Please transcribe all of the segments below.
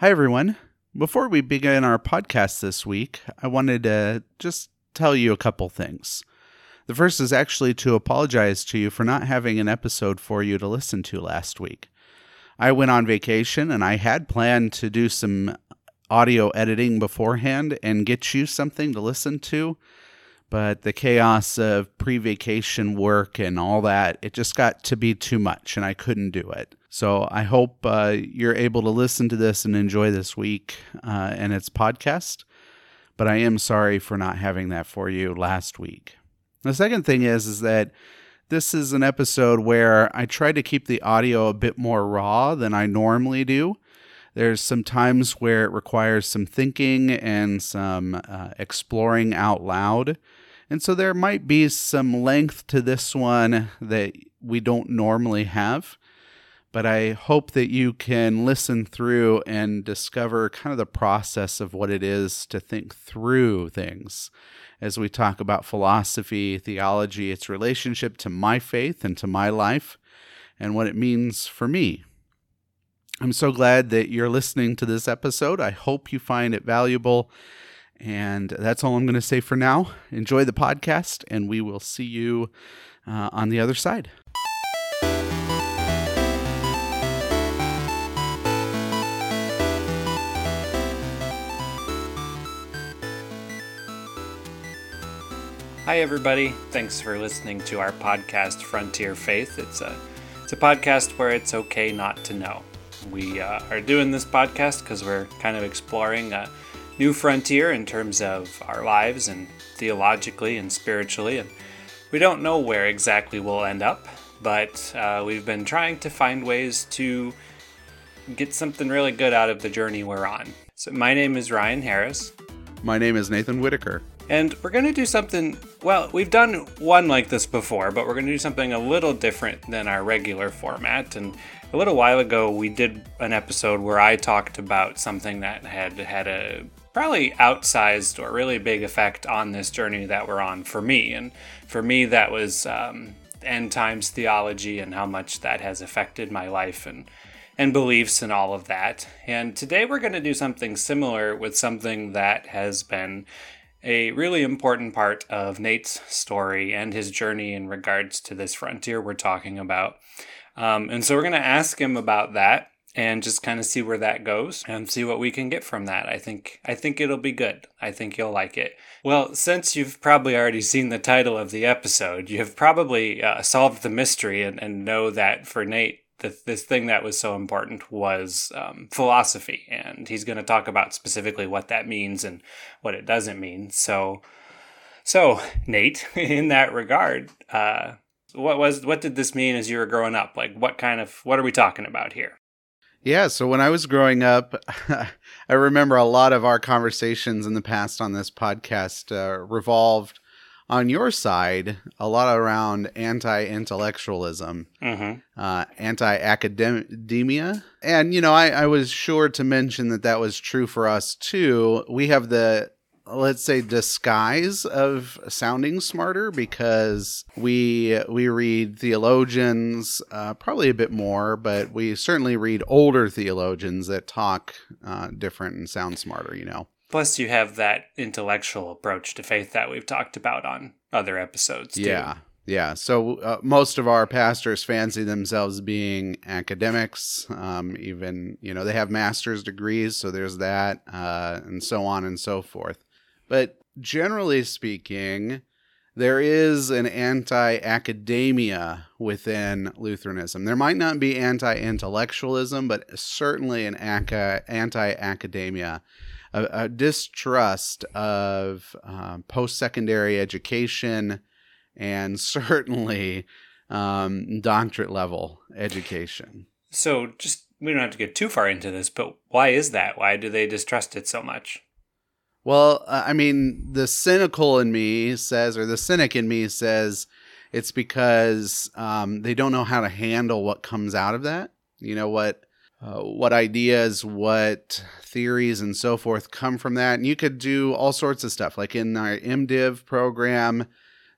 Hi, everyone. Before we begin our podcast this week, I wanted to just tell you a couple things. The first is actually to apologize to you for not having an episode for you to listen to last week. I went on vacation and I had planned to do some audio editing beforehand and get you something to listen to, but the chaos of pre vacation work and all that, it just got to be too much and I couldn't do it. So I hope uh, you're able to listen to this and enjoy this week uh, and its podcast. But I am sorry for not having that for you last week. The second thing is is that this is an episode where I try to keep the audio a bit more raw than I normally do. There's some times where it requires some thinking and some uh, exploring out loud. And so there might be some length to this one that we don't normally have. But I hope that you can listen through and discover kind of the process of what it is to think through things as we talk about philosophy, theology, its relationship to my faith and to my life, and what it means for me. I'm so glad that you're listening to this episode. I hope you find it valuable. And that's all I'm going to say for now. Enjoy the podcast, and we will see you uh, on the other side. Hi, everybody. Thanks for listening to our podcast, Frontier Faith. It's a, it's a podcast where it's okay not to know. We uh, are doing this podcast because we're kind of exploring new frontier in terms of our lives and theologically and spiritually. And we don't know where exactly we'll end up, but uh, we've been trying to find ways to get something really good out of the journey we're on. So, my name is Ryan Harris. My name is Nathan Whitaker. And we're going to do something, well, we've done one like this before, but we're going to do something a little different than our regular format. And a little while ago, we did an episode where I talked about something that had had a probably outsized or really big effect on this journey that we're on for me. And for me, that was um, end times theology and how much that has affected my life and and beliefs and all of that. And today we're going to do something similar with something that has been a really important part of Nate's story and his journey in regards to this frontier we're talking about. Um, and so we're going to ask him about that and just kind of see where that goes and see what we can get from that. I think I think it'll be good. I think you'll like it. Well, since you've probably already seen the title of the episode, you have probably uh, solved the mystery and, and know that for Nate, the, this thing that was so important was um, philosophy, and he's going to talk about specifically what that means and what it doesn't mean. So, so Nate, in that regard, uh, what was what did this mean as you were growing up? Like, what kind of what are we talking about here? Yeah, so when I was growing up, I remember a lot of our conversations in the past on this podcast uh, revolved on your side a lot around anti-intellectualism mm-hmm. uh, anti-academia and you know I, I was sure to mention that that was true for us too we have the let's say disguise of sounding smarter because we we read theologians uh, probably a bit more but we certainly read older theologians that talk uh, different and sound smarter you know Plus, you have that intellectual approach to faith that we've talked about on other episodes. Too. Yeah. Yeah. So uh, most of our pastors fancy themselves being academics. Um, even, you know, they have master's degrees. So there's that, uh, and so on and so forth. But generally speaking, there is an anti academia within Lutheranism. There might not be anti intellectualism, but certainly an anti academia a, a distrust of um, post secondary education and certainly um, doctorate level education. So, just we don't have to get too far into this, but why is that? Why do they distrust it so much? Well, I mean, the cynical in me says, or the cynic in me says, it's because um, they don't know how to handle what comes out of that. You know what uh, what ideas, what theories, and so forth come from that. And you could do all sorts of stuff. Like in our MDiv program,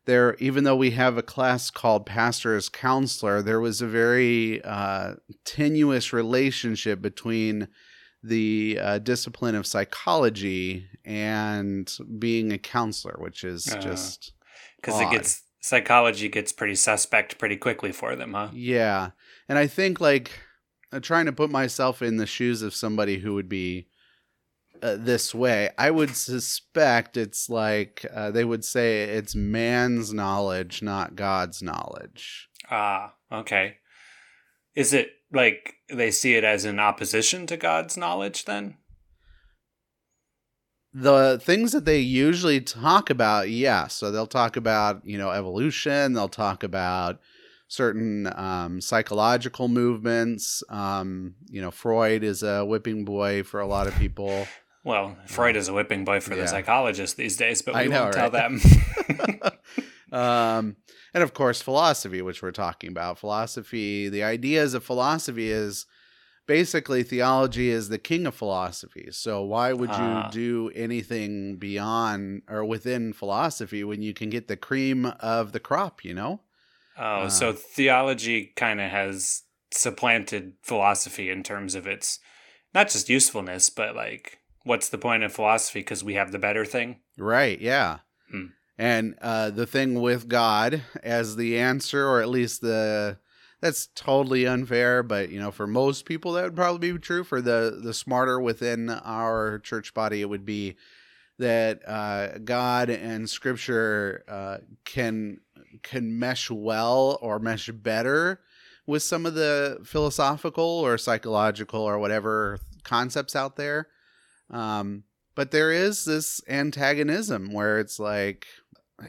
there, even though we have a class called Pastor's Counselor, there was a very uh, tenuous relationship between the uh, discipline of psychology and being a counselor, which is Uh, just Because it gets psychology gets pretty suspect pretty quickly for them, huh? Yeah. And I think like uh, trying to put myself in the shoes of somebody who would be uh, this way, I would suspect it's like uh, they would say it's man's knowledge, not God's knowledge. Ah, okay. Is it like they see it as in opposition to God's knowledge then? The things that they usually talk about, yeah. So they'll talk about, you know, evolution, they'll talk about certain um, psychological movements. Um, you know, Freud is a whipping boy for a lot of people. Well, Freud is a whipping boy for Yeah. the psychologists these days, but we I know, won't tell them. um, and of course, philosophy, which we're talking about. Philosophy, the ideas of philosophy is basically theology is the king of philosophy. So why would you Ah. do anything beyond or within philosophy when you can get the cream of the crop? You know? Oh, Uh. so theology kind of has supplanted philosophy in terms of its not just usefulness, but like what's the point of philosophy because we have the better thing? Right? Yeah. Hmm. And uh, the thing with God as the answer, or at least the that's totally unfair, but you know, for most people that would probably be true. For the the smarter within our church body, it would be that uh, God and Scripture uh, can can mesh well or mesh better with some of the philosophical or psychological or whatever concepts out there. Um, but there is this antagonism where it's like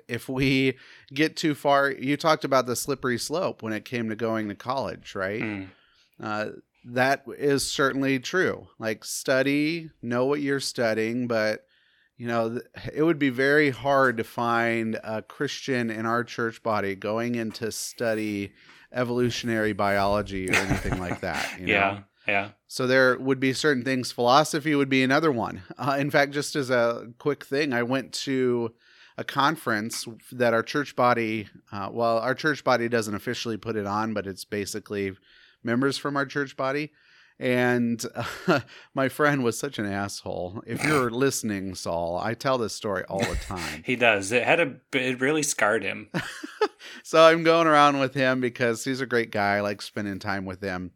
if we get too far you talked about the slippery slope when it came to going to college right Hmm. uh, that is certainly true like study know what you're studying but you know it would be very hard to find a christian in our church body going into study evolutionary biology or anything like that you know? Yeah, yeah. So there would be certain things. Philosophy would be another one. Uh, in fact, just as a quick thing, I went to a conference that our church body, uh, well, our church body doesn't officially put it on, but it's basically members from our church body. And uh, my friend was such an asshole. If you're listening, Saul, I tell this story all the time. He does. It had a. It really scarred him. so I'm going around with him because he's a great guy. I like spending time with him.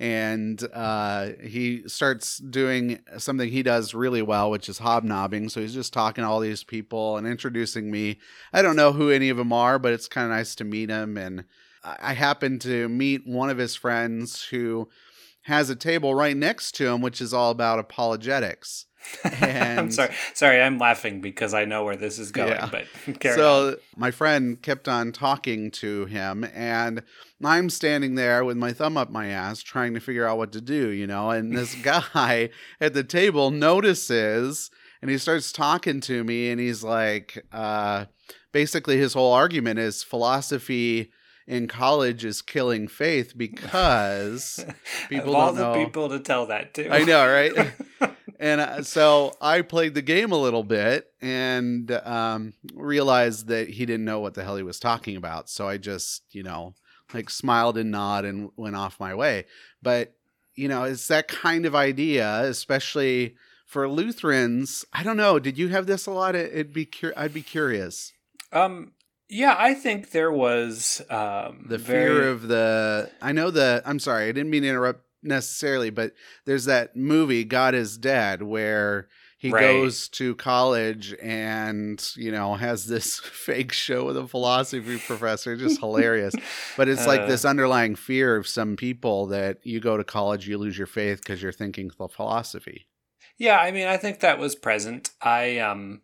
And uh, he starts doing something he does really well, which is hobnobbing. So he's just talking to all these people and introducing me. I don't know who any of them are, but it's kind of nice to meet him. And I happened to meet one of his friends who has a table right next to him, which is all about apologetics. I'm And- sorry. Sorry, I'm laughing because I know where this is going. Yeah. But carry on. so my friend kept on talking to him and i'm standing there with my thumb up my ass trying to figure out what to do you know and this guy at the table notices and he starts talking to me and he's like uh basically his whole argument is philosophy in college is killing faith because people all the people to tell that to. I know, right? and uh, so I played the game a little bit and um, realized that he didn't know what the hell he was talking about. So I just, you know, like smiled and nodded and went off my way. But, you know, it's that kind of idea, especially for Lutherans. I don't know. Did you have this a lot? It- It'd be cur- I'd be curious. um. Yeah, I think there was um, The very- fear of the. I know the. I'm sorry. I didn't mean to interrupt necessarily, but there's that movie God is Dead where he Right. goes to college and you know has this fake show with a philosophy professor just hilarious but it's like Uh. this underlying fear of some people that you go to college you lose your faith because you're thinking ph- philosophy Yeah, I mean, I think that was present. I um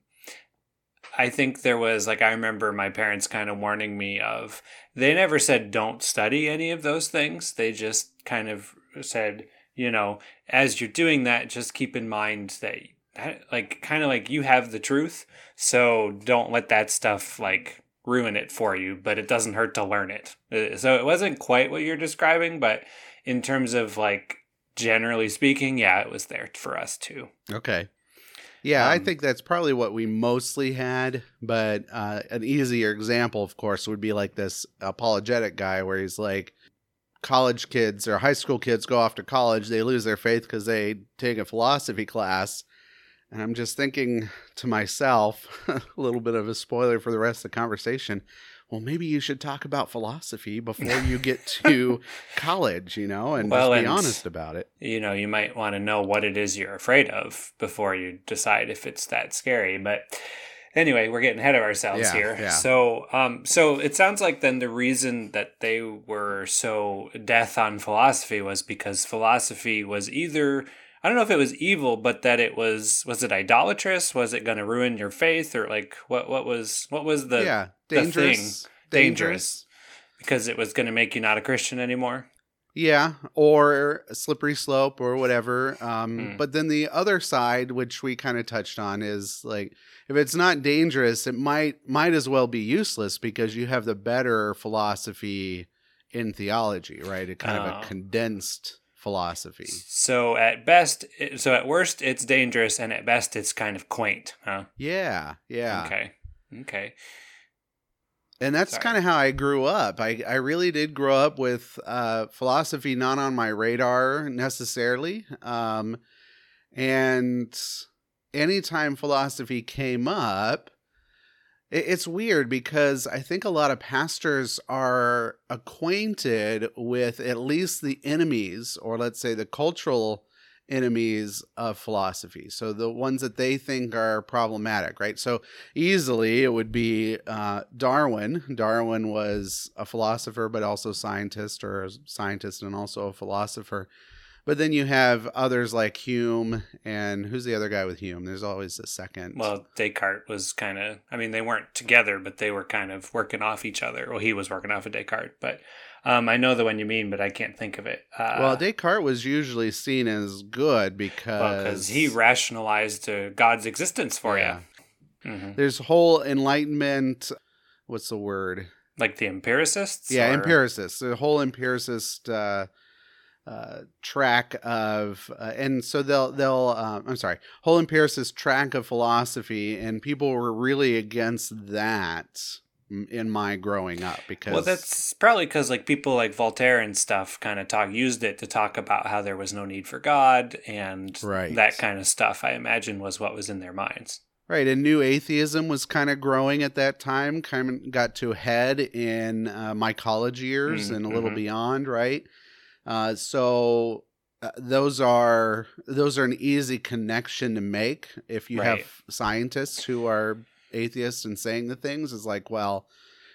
I think there was like I remember my parents kind of warning me of they never said don't study any of those things. They just kind of said, you know, as you're doing that, just keep in mind that like kind of like you have the truth, so don't let that stuff like ruin it for you, but it doesn't hurt to learn it. Uh, So it wasn't quite what you're describing, but in terms of like generally speaking, yeah, it was there for us too. okay yeah i Um, think that's probably what we mostly had but uh, an easier example of course would be like this apologetic guy where he's like college kids or high school kids go off to college, they lose their faith because they take a philosophy class. And I'm just thinking to myself, a little bit of a spoiler for the rest of the conversation. Well, maybe you should talk about philosophy before you get to college, you know, and Well, just be and- honest about it. you know, you might want to know what it is you're afraid of before you decide if it's that scary. But anyway, we're getting ahead of ourselves Yeah, here. yeah. So, um, so it sounds like then the reason that they were so death on philosophy was because philosophy was either I don't know if it was evil, but that it was was it idolatrous? Was it going to ruin your faith, or like what what was what was the yeah, the dangerous. thing dangerous because it was going to make you not a Christian anymore? Yeah, or a slippery slope or whatever. Um, Hmm. But then the other side, which we kind of touched on, is like if it's not dangerous, it might might as well be useless because you have the better philosophy in theology, right? A kind of Oh. a condensed philosophy. So at best, so at worst, it's dangerous, and at best, it's kind of quaint, huh? Yeah, yeah. Okay. Okay. And that's kind of how I grew up. I, I really did grow up with uh, philosophy not on my radar necessarily. Um, and anytime philosophy came up, it's weird because I think a lot of pastors are acquainted with at least the enemies, or let's say the cultural enemies of philosophy. So the ones that they think are problematic, right? So easily it would be uh, Darwin. Darwin was a philosopher, but also scientist, or a scientist and also a philosopher. But then you have others like Hume, and who's the other guy with Hume? There's always a second. Well, Descartes was kind of, I mean, they weren't together, but they were kind of working off each other. Well, he was working off of Descartes, but um, I know the one you mean, but I can't think of it. Uh, well, Descartes was usually seen as good because because he rationalized uh, God's existence for Yeah. you. hmm There's whole Enlightenment. What's the word? Like the empiricists? Yeah, or- empiricist. The whole empiricist uh, uh, track of, uh, and so they'll they'll. Um, I'm sorry, whole empiricist track of philosophy, and people were really against that in my growing up because Well, that's probably because like people like Voltaire and stuff kind of talk used it to talk about how there was no need for God and Right. that kind of stuff. I imagine was what was in their minds. Right, and new atheism was kind of growing at that time. Kind of got to a head in uh, my college years Mm, and a little mhm. beyond. Right, uh, so uh, those are those are an easy connection to make if you Right. have scientists who are atheists and saying the things. Is like, well,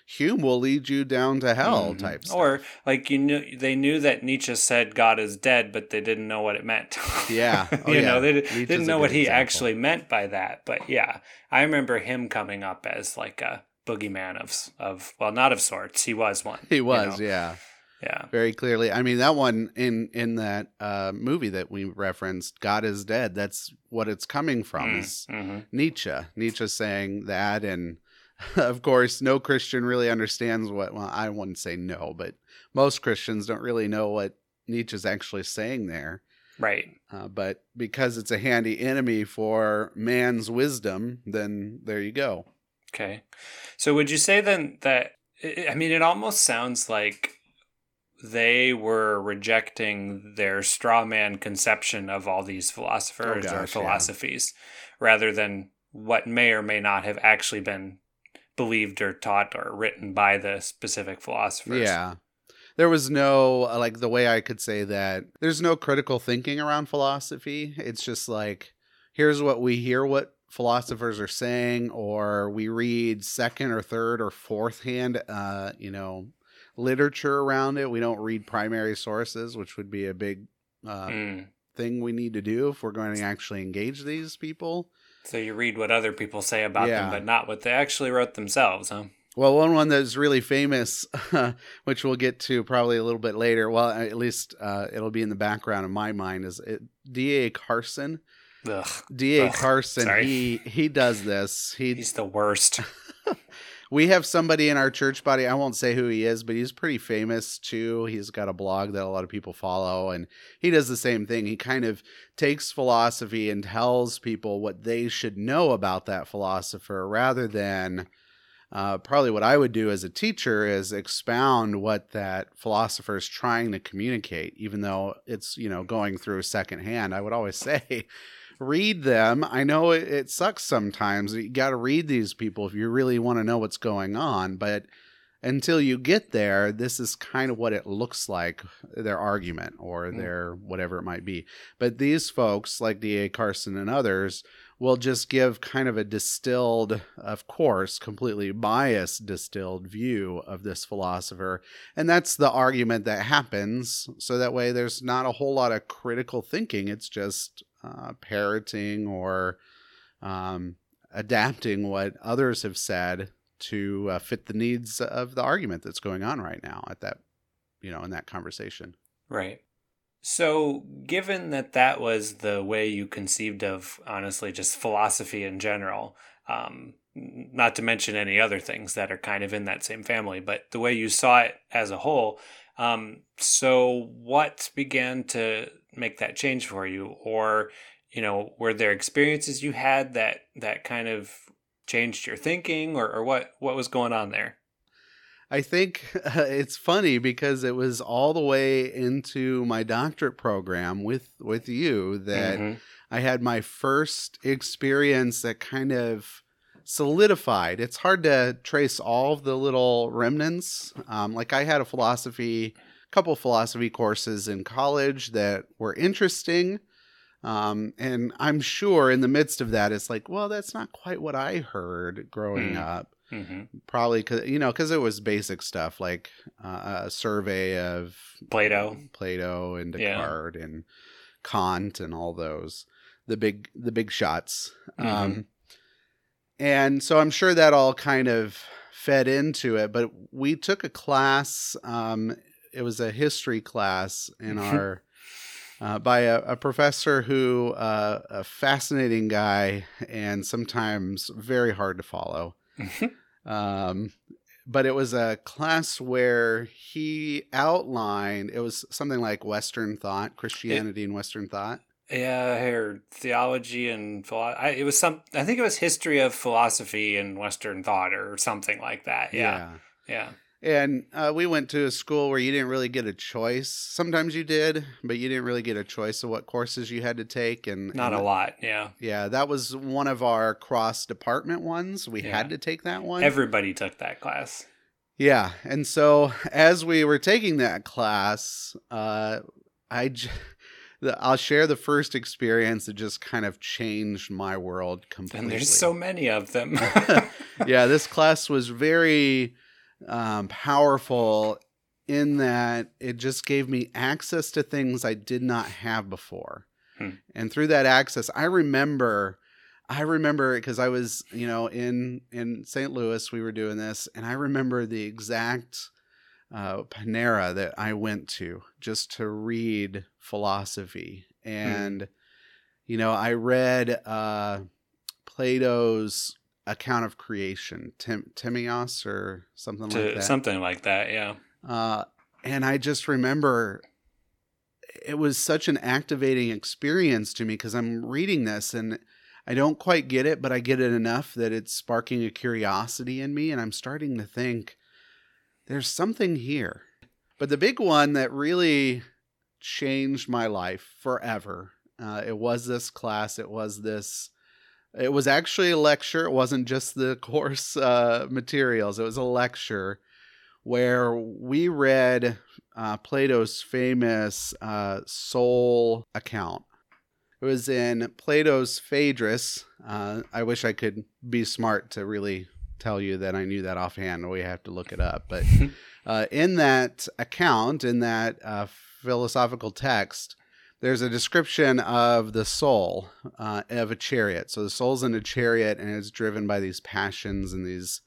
Hume will lead you down to hell Mhm. type stuff. Or like you knew they knew that Nietzsche said God is dead, but they didn't know what it meant. Yeah. Oh, you yeah. know, they Nietzsche's didn't know what he example. actually meant by that. But yeah, I remember him coming up as like a boogeyman of of well, not of sorts. He was one. he you was, know? yeah. Yeah. very clearly. I mean, that one in in that uh, movie that we referenced, "God is Dead." That's what it's coming from. Is hmm Nietzsche? Nietzsche saying that, and of course, no Christian really understands what. Well, I wouldn't say no, but most Christians don't really know what Nietzsche's actually saying there. Right. Uh, but because it's a handy enemy for man's wisdom, then there you go. Okay. So would you say then that I mean it almost sounds like they were rejecting their straw man conception of all these philosophers Oh, or gosh, yeah. philosophies rather than what may or may not have actually been believed or taught or written by the specific philosophers. Yeah. There was no, uh, like, the way I could say that there's no critical thinking around philosophy. It's just like, here's what we hear what philosophers are saying, or we read second or third or fourth hand, uh, you know, literature around it. We don't read primary sources, which would be a big uh, Mm. thing we need to do if we're going to actually engage these people. So you read what other people say about Yeah. them, but not what they actually wrote themselves, huh? Well, one one that's really famous, which we'll get to probably a little bit later. Well, at least uh, it'll be in the background of my mind. Is D.A. Carson? D.A. Carson. sorry. He he does this. He he's the worst. we have somebody in our church body. I won't say who he is, but he's pretty famous too. He's got a blog that a lot of people follow, and he does the same thing. He kind of takes philosophy and tells people what they should know about that philosopher, rather than uh, probably what I would do as a teacher is expound what that philosopher is trying to communicate, even though it's you know going through secondhand. I would always say, read them. I know it, it sucks sometimes. You got to read these people if you really want to know what's going on, but until you get there, this is kind of what it looks like their argument or Mm. their whatever it might be. But these folks, like D.A. Carson and others, will just give kind of a distilled, of course, completely biased distilled view of this philosopher. And that's the argument that happens. So that way there's not a whole lot of critical thinking. It's just uh, parroting or um, adapting what others have said to uh, fit the needs of the argument that's going on right now at that, you know, in that conversation. Right. So, given that that was the way you conceived of, honestly, just philosophy in general, um, not to mention any other things that are kind of in that same family, but the way you saw it as a whole, um, so what began to make that change for you? Or, you know, were there experiences you had that that kind of changed your thinking, or, or what what was going on there? I think it's funny because it was all the way into my doctorate program with with you that Mhm. I had my first experience that kind of solidified. It's hard to trace all of the little remnants. Um, like I had a philosophy, couple philosophy courses in college that were interesting. Um, and I'm sure in the midst of that, it's like, well, that's not quite what I heard growing Hmm. up Mhm. probably cause you know because it was basic stuff like uh, a survey of Plato. plato and Yeah. descartes and kant and all those the big the big shots um and so i'm sure that all kind of fed into it but we took a class um it was a history class in our uh, by a, a professor who uh, a fascinating guy and sometimes very hard to follow um, but it was a class where he outlined it was something like western thought christianity and western thought Yeah, heard theology and philo- I, it was some. I think it was history of philosophy and Western thought or something like that. Yeah, yeah. And uh, we went to a school where you didn't really get a choice sometimes you did but you didn't really get a choice of what courses you had to take and Not and a lot. Yeah, yeah that was one of our cross department ones we Yeah. had to take that one everybody took that class. Yeah, and so as we were taking that class, uh, I j- the, I'll share the first experience that just kind of changed my world completely. And there's so many of them. yeah, this class was very um, powerful in that it just gave me access to things I did not have before. Hmm. And through that access, I remember I remember it because I was, you know, in in St. Louis we were doing this and I remember the exact uh, Panera that I went to just to read philosophy. And, you know, I read uh, Plato's account of creation, Tim- Timaeus or something like that. something like that. Yeah. Uh, and I just remember it was such an activating experience to me because I'm reading this and I don't quite get it, but I get it enough that it's sparking a curiosity in me. And I'm starting to think there's something here. But the big one that really changed my life forever, uh, it was this class, it was this. It was actually a lecture. It wasn't just the course uh, materials. It was a lecture where we read uh, Plato's famous uh, soul account. It was in Plato's Phaedrus. Uh, I wish I could be smart to really tell you that I knew that offhand. We have to look it up. But uh, in that account, in that uh, philosophical text, there's a description of the soul uh, of a chariot. So the soul's in a chariot and it's driven by these passions and these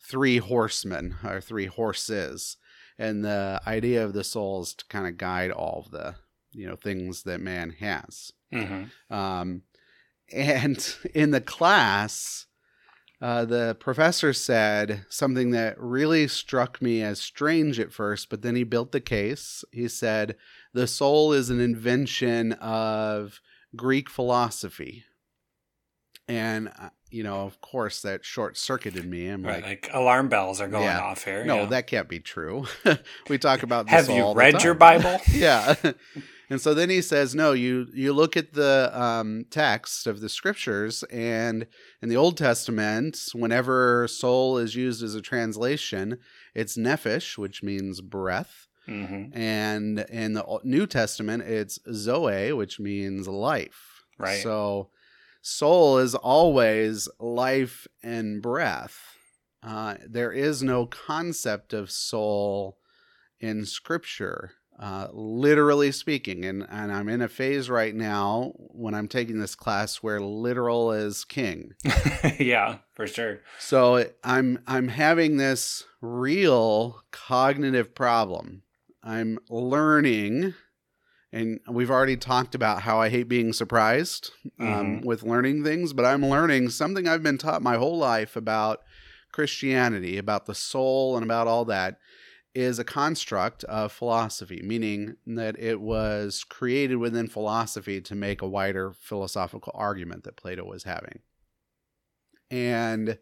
three horsemen or three horses. And the idea of the soul is to kind of guide all of the you know things that man has. hmm Um, and in the class, uh, the professor said something that really struck me as strange at first, but then he built the case. He said, The soul is an invention of Greek philosophy. And uh, you know, of course, that short circuited me. I'm Right, like, like alarm bells are going Yeah. off here. no, yeah. that can't be true. we talk about this Have you read your. Bible? yeah. And so then he says, no, you you look at the um, text of the scriptures, and in the Old Testament, whenever soul is used as a translation, it's nephesh, which means breath, hmm and in the New Testament, it's zoe, which means life. Right. So soul is always life and breath. Uh, there is no concept of soul in Scripture, uh, literally speaking. And, and I'm in a phase right now when I'm taking this class where literal is king. yeah, for sure. So I'm I'm having this real cognitive problem. I'm learning, and we've already talked about how I hate being surprised um, with learning things, but I'm learning something I've been taught my whole life about Christianity, about the soul, and about all that is a construct of philosophy, meaning that it was created within philosophy to make a wider philosophical argument that Plato was having. And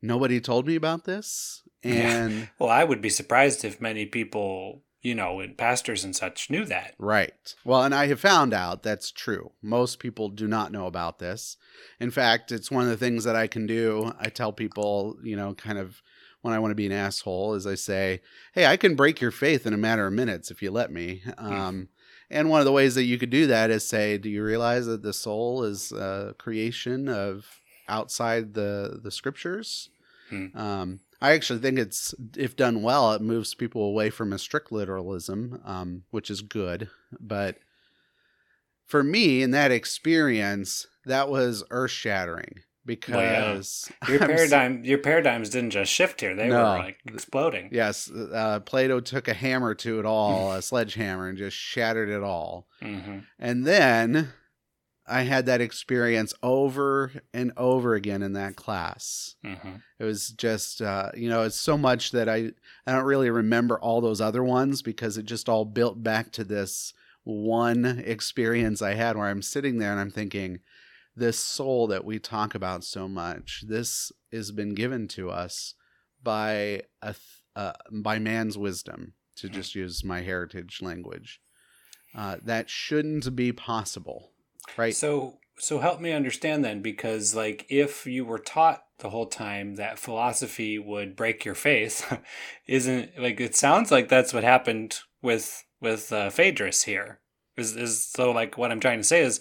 nobody told me about this. And Well, I would be surprised if many people, you know, and pastors and such knew that. Right. Well, and I have found out that's true. Most people do not know about this. In fact, it's one of the things that I can do. I tell people, you know, kind of when I want to be an asshole, is I say, hey, I can break your faith in a matter of minutes if you let me. Um, and one of the ways that you could do that is say, do you realize that the soul is a creation of outside the the scriptures? Hmm. Um, I actually think it's if done well, it moves people away from a strict literalism, um, which is good. But for me, in that experience, that was earth shattering because Your I'm paradigm, your paradigms didn't just shift here; they No. were like exploding. Yes, uh, Plato took a hammer to it all, a sledgehammer, and just shattered it all. hmm And then I had that experience over and over again in that class. hmm It was just, uh, you know, it's so much that I I don't really remember all those other ones because it just all built back to this one experience I had where I'm sitting there and I'm thinking, this soul that we talk about so much, this has been given to us by a th- uh, by man's wisdom, to just use my heritage language. Uh, that shouldn't be possible, right? So, so help me understand then, because like if you were taught the whole time that philosophy would break your faith, isn't like it sounds like that's what happened with with uh, Phaedrus here. Is is so like what I'm trying to say is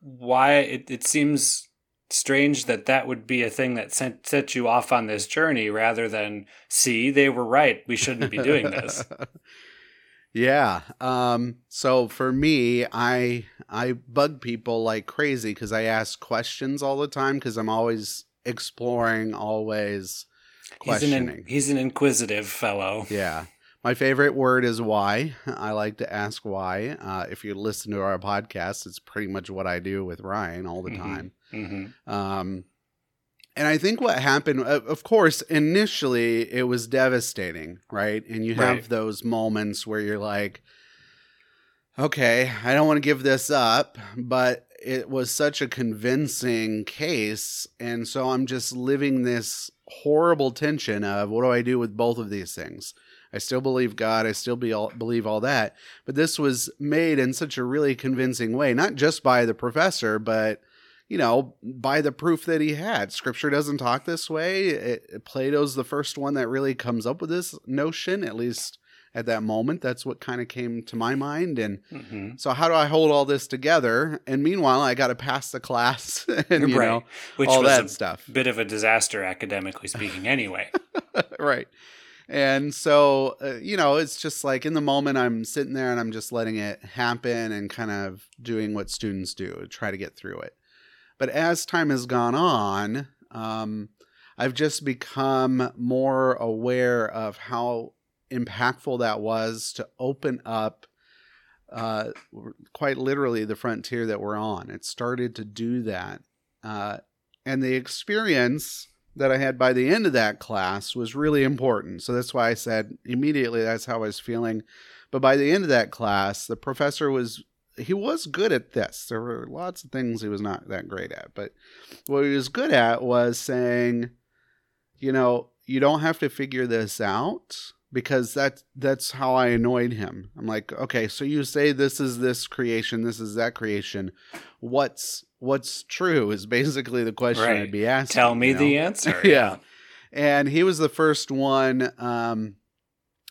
why it it seems strange that that would be a thing that sent set you off on this journey rather than see they were right we shouldn't be doing this. yeah. Um, so for me, I I bug people like crazy because I ask questions all the time because I'm always exploring, always He's an in- questioning. he's an inquisitive fellow. yeah. My favorite word is why. I like to ask why. Uh, if you listen to our podcast, it's pretty much what I do with Ryan all the Mhm. time. hmm Um, and I think what happened, of course, initially it was devastating, right? And you have Right. those moments where you're like, okay, I don't want to give this up, but it was such a convincing case. And so I'm just living this horrible tension of what do I do with both of these things? I still believe God. I still be all, believe all that. But this was made in such a really convincing way, not just by the professor, but you know, by the proof that he had. Scripture doesn't talk this way. It, Plato's the first one that really comes up with this notion, at least at that moment. That's what kind of came to my mind. And hmm so, how do I hold all this together? And meanwhile, I got to pass the class and, you right. know, Which all was that a stuff. bit of a disaster academically speaking anyway. right. And so, uh, you know, it's just like in the moment, I'm sitting there and I'm just letting it happen and kind of doing what students do to try to get through it. But as time has gone on, um, I've just become more aware of how impactful that was to open up uh, quite literally the frontier that we're on. It started to do that. Uh, and the experience that I had by the end of that class was really important. So that's why I said immediately that's how I was feeling. But by the end of that class, the professor was he was good at this. There were lots of things he was not that great at, but what he was good at was saying, you know, you don't have to figure this out because that's that's how I annoyed him. I'm like, okay, so you say this is this creation, this is that creation. What's what's true is basically the question Right. I'd be asking. Tell me you know? the answer. Yeah. And he was the first one um,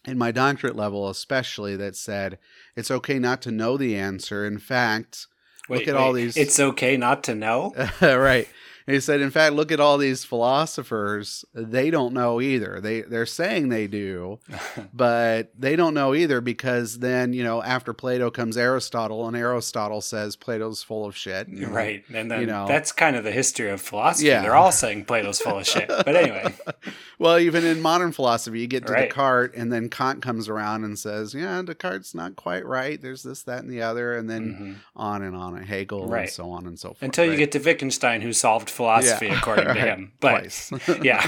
in my doctorate level, especially, that said it's okay not to know the answer. In fact, Wait, Look at all these- It's okay not to know. right. And he said, in fact, look at all these philosophers. They don't know either. They they're saying they do, but they don't know either because then you know after Plato comes Aristotle, and Aristotle says Plato's full of shit. right, and then you know. that's kind of the history of philosophy. Yeah. They're all saying Plato's full of shit. But anyway, Well, even in modern philosophy, you get to Right. Descartes, and then Kant comes around and says, "Yeah, Descartes not quite right. There's this, that, and the other," and then Mhm. on and on, and Hegel, and Right. so on and so forth. until you right? get to Wittgenstein, who solved philosophy Yeah. according to him. But Twice. yeah,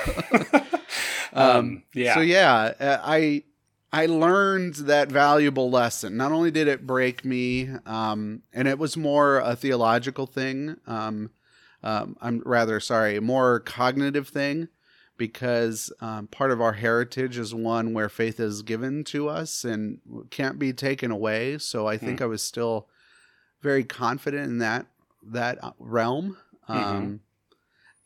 Um, um, yeah, So yeah, uh, I I learned that valuable lesson. Not only did it break me, um, and it was more a theological thing. Um, um, I'm rather sorry, more cognitive thing, because um, part of our heritage is one where faith is given to us and can't be taken away. So I think I was still very confident in that that uh, realm. Um,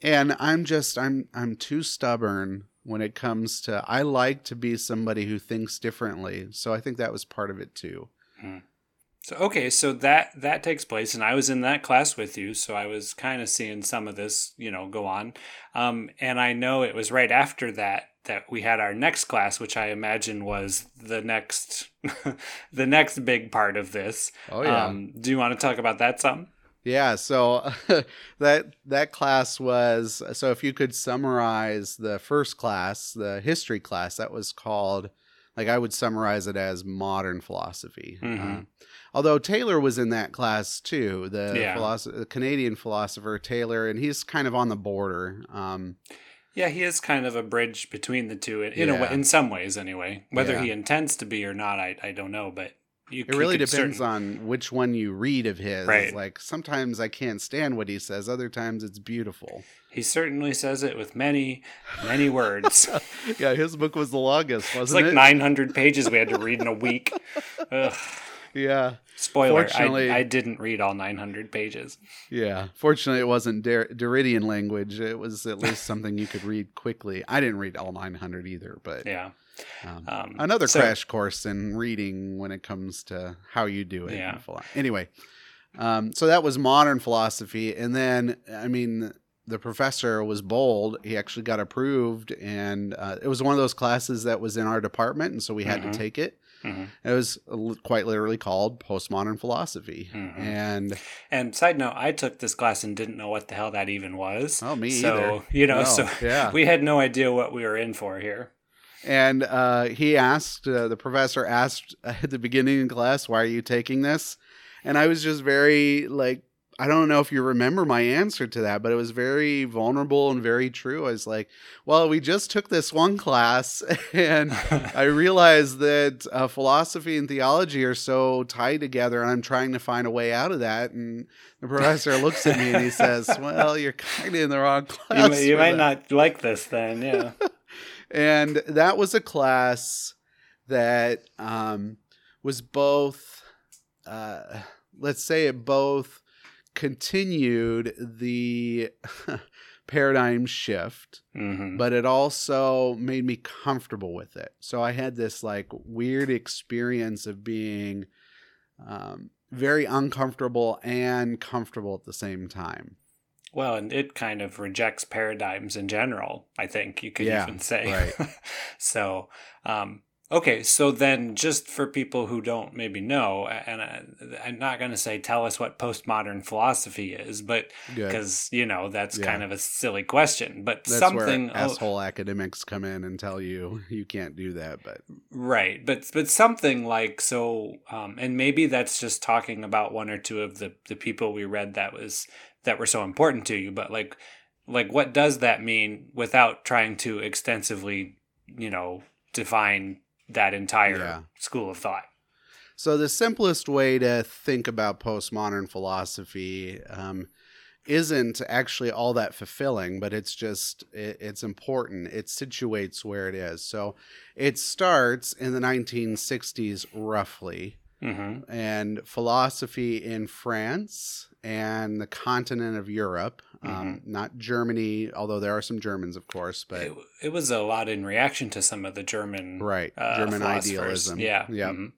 and I'm just I'm I'm too stubborn when it comes to I like to be somebody who thinks differently. So I think that was part of it too. So okay, so that that takes place, and I was in that class with you, so I was kind of seeing some of this, you know, go on. Um, and I know it was right after that that we had our next class, which I imagine was the next the next big part of this. Oh Um, do you want to talk about that some? Yeah, so that that class was so if you could summarize the first class, the history class, that was called like I would summarize it as modern philosophy. Mhm. Uh, although Taylor was in that class too, the Yeah. the Canadian philosopher Taylor, and he's kind of on the border. Um, Yeah, he is kind of a bridge between the two in, in a way, in some ways, anyway. Whether Yeah. he intends to be or not, I, I don't know. But you, It really depends on which one you read of his. Right. Like sometimes I can't stand what he says, other times it's beautiful. He certainly says it with many, many words. yeah, his book was the longest, It's wasn't like it? 900 pages we had to read in a week. Ugh. Yeah, Spoiler, Fortunately- I, I didn't read all 900 pages. yeah. Fortunately, it wasn't Der- Derridian language. It was at least something you could read quickly. I didn't read all 900 either, but Yeah. um, Um, another so- crash course in reading when it comes to how you do it. Yeah. Anyway, um, so that was modern philosophy, and then I mean, the professor was bold. He actually got approved, and uh, it was one of those classes that was in our department, and so we had Mhm. to take it. Mhm. It was quite literally called postmodern philosophy, Mhm. and And side note, I took this class and didn't know what the hell that even was. oh, me so, either. you know, No, so yeah. we had no idea what we were in for here. And uh, he asked, uh, the professor asked at the beginning of class, why are you taking this? And I was just very, like, I don't know if you remember my answer to that, but it was very vulnerable and very true. I was like, well, we just took this one class, and I realized that uh, philosophy and theology are so tied together, and I'm trying to find a way out of that. And the professor looks at me and he says, well, you're kind of in the wrong class. mi- you might that." not like this then, yeah. and that was a class that um, was both uh, let's say it both continued the paradigm shift hmm but it also made me comfortable with it so i had this like weird experience of being um, very uncomfortable and comfortable at the same time Well, and it kind of rejects paradigms in general, I think you could Yeah, even say. right. so, um, okay, so then just for people who don't maybe know, and I, I'm not going to say tell us what postmodern philosophy is, but because, you know, that's Yeah. kind of a silly question, but that's something. where asshole academics come in and tell you you can't do that but Right, but but something like so, um, and maybe that's just talking about one or two of the the people we read that was that were so important to you. But like, like what does that mean without trying to extensively, you know, define that entire Yeah. school of thought? So the simplest way to think about postmodern philosophy um, isn't actually all that fulfilling, but it's just it, it's important. It situates where it is. So it starts in the 1960s, roughly, Mm-hmm. and philosophy in France and the continent of Europe, um, Mm-hmm. not Germany, although there are some Germans, of course, but It, it was a lot in reaction to some of the German right, uh, German idealism. Yeah. yeah. mhm.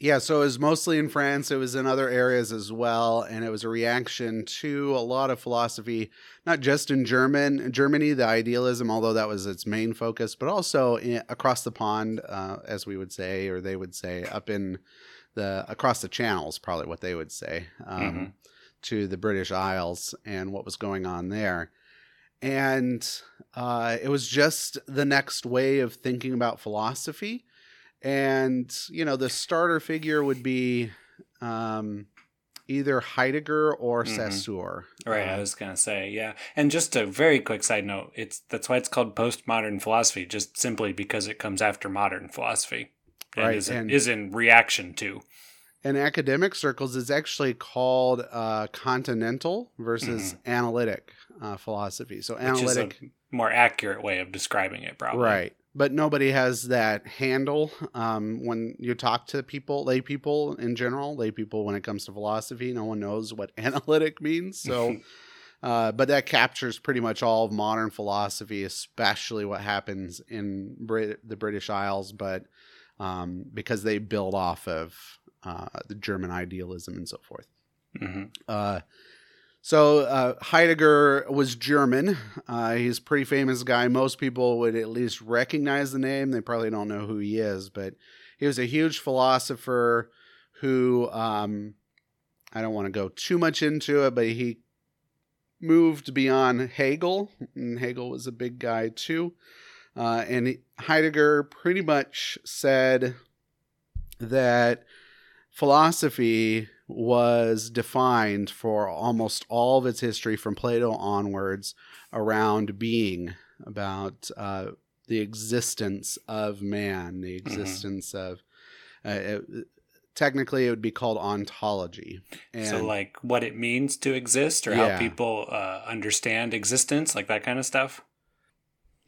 Yeah, so it was mostly in France. It was in other areas as well, and it was a reaction to a lot of philosophy, not just in German Germany, the idealism, although that was its main focus, but also in, across the pond, uh, as we would say, or they would say, up in the across the channels, probably what they would say, um, Mhm. To the British Isles and what was going on there. And uh, it was just the next way of thinking about philosophy and you know the starter figure would be um, either Heidegger or Mhm. Saussure. Right, I Um, was gonna say, yeah. And just a very quick side note, it's that's why it's called postmodern philosophy, just simply because it comes after modern philosophy. And Right, is, and- is in reaction to. In academic circles, it's actually called uh, continental versus analytic uh, philosophy. So analytic, is a more accurate way of describing it, probably. right? But nobody has that handle um, when you talk to people, lay people in general, lay people when it comes to philosophy. No one knows what analytic means. So. Uh, but that captures pretty much all of modern philosophy, especially what happens in Brit- the British Isles, but um, because they build off of uh, the German idealism and so forth. hmm Uh, so uh, Heidegger was German. Uh, he's a pretty famous guy. Most people would at least recognize the name. They probably don't know who he is, but he was a huge philosopher who um, I don't want to go too much into it, but he moved beyond Hegel, and Hegel was a big guy too. Uh, and Heidegger pretty much said that philosophy was defined for almost all of its history from Plato onwards around being, about uh, the existence of man, the existence of. Uh, it, technically, it would be called ontology. And so, like, what it means to exist, or Yeah. how people uh, understand existence, like that kind of stuff.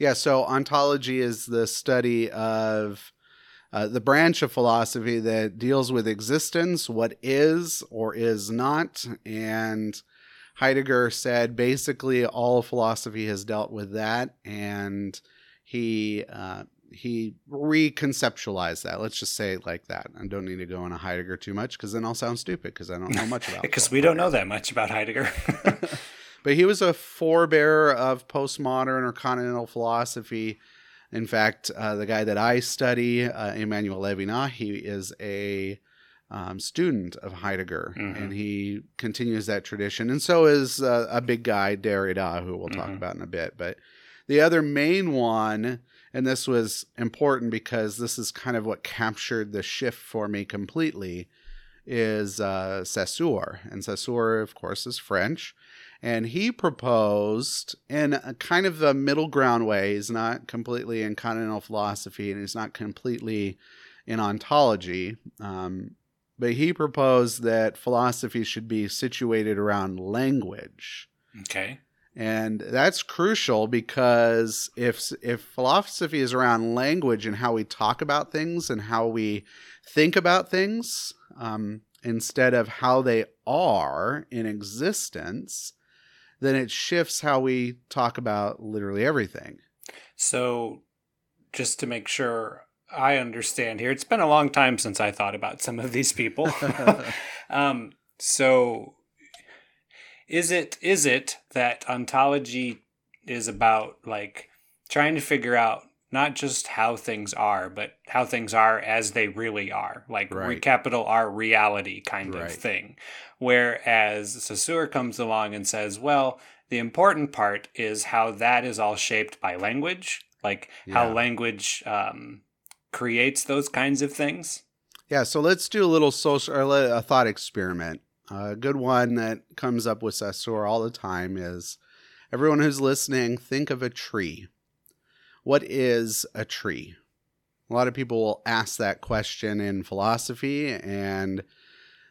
Yeah, so ontology is the study of uh, the branch of philosophy that deals with existence, what is or is not. And Heidegger said basically all philosophy has dealt with that. And he. Uh, he reconceptualized that. Let's just say it like that. I don't need to go into Heidegger too much because then I'll sound stupid because I don't know much about. It. Because we don't know that much about Heidegger. but he was a forebearer of postmodern or continental philosophy. In fact, uh, the guy that I study, uh, Emmanuel Levinas, he is a um, student of Heidegger, Mhm. and he continues that tradition. And so is uh, a big guy, Derrida, who we'll talk Mhm. about in a bit. But the other main one, and this was important because this is kind of what captured the shift for me completely, is uh, Saussure. And Saussure, of course, is French. And he proposed in a kind of a middle ground way. He's not completely in continental philosophy and he's not completely in ontology. Um, but he proposed that philosophy should be situated around language. okay. And that's crucial because if if philosophy is around language and how we talk about things and how we think about things um, instead of how they are in existence, then it shifts how we talk about literally everything. So, just to make sure I understand here, it's been a long time since I thought about some of these people. um, so, is it is it that ontology is about like trying to figure out not just how things are, but how things are as they really are, like Right. capital R reality kind Right. of thing. Whereas Saussure comes along and says, well, the important part is how that is all shaped by language, like how language um, creates those kinds of things. Yeah, so let's do a little social or a thought experiment. A good one that comes up with Saussure all the time is everyone who's listening, think of a tree. What is a tree? A lot of people will ask that question in philosophy, and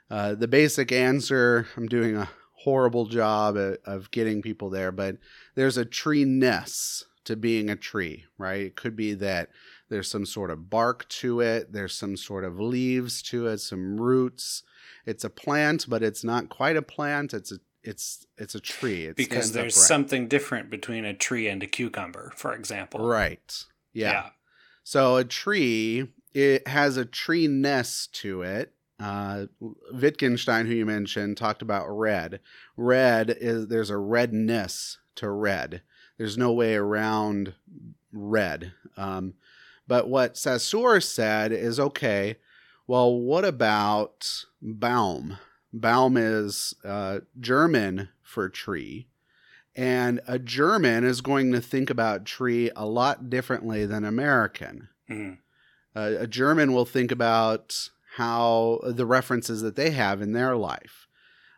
uh, the basic answer I'm doing a horrible job of, of getting people there, but there's a tree-ness to being a tree, right? It could be that there's some sort of bark to it, there's some sort of leaves to it, some roots. It's a plant, but it's not quite a plant. It's a it's it's a tree. It because there's upright. something different between a tree and a cucumber, for example. right. Yeah. So a tree it has a treeness to it. Uh, Wittgenstein, who you mentioned, talked about red. Red is there's a redness to red. There's no way around red. Um, but what Saussure said is okay. Well, what about Baum? Baum is uh, German for tree. And a German is going to think about tree a lot differently than American. Mhm. Uh, a German will think about how the references that they have in their life.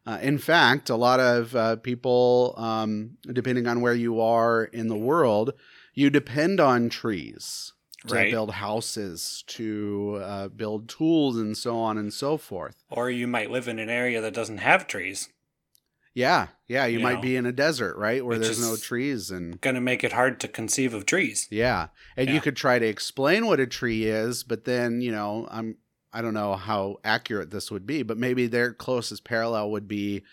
Uh, in fact, a lot of uh, people, um, depending on where you are in the world, you depend on trees to Right. build houses, to uh, build tools, and so on and so forth. Or you might live in an area that doesn't have trees. Yeah, yeah, you, You might know, be in a desert, right, where there's no trees and Going to make it hard to conceive of trees. Yeah. And Yeah. you could try to explain what a tree is, but then, you know, I'm I don't know how accurate this would be, but maybe their closest parallel would be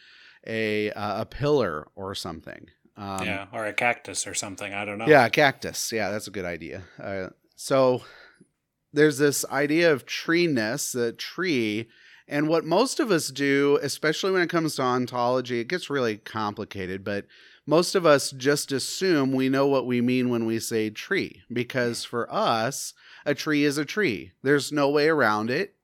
a uh, a pillar or something. Um, yeah, or a cactus or something. I don't know. Yeah, cactus. Yeah, that's a good idea. Uh, so there's this idea of treeness, the tree, and what most of us do, especially when it comes to ontology, it gets really complicated, but most of us just assume we know what we mean when we say tree, because for us, a tree is a tree. There's no way around it.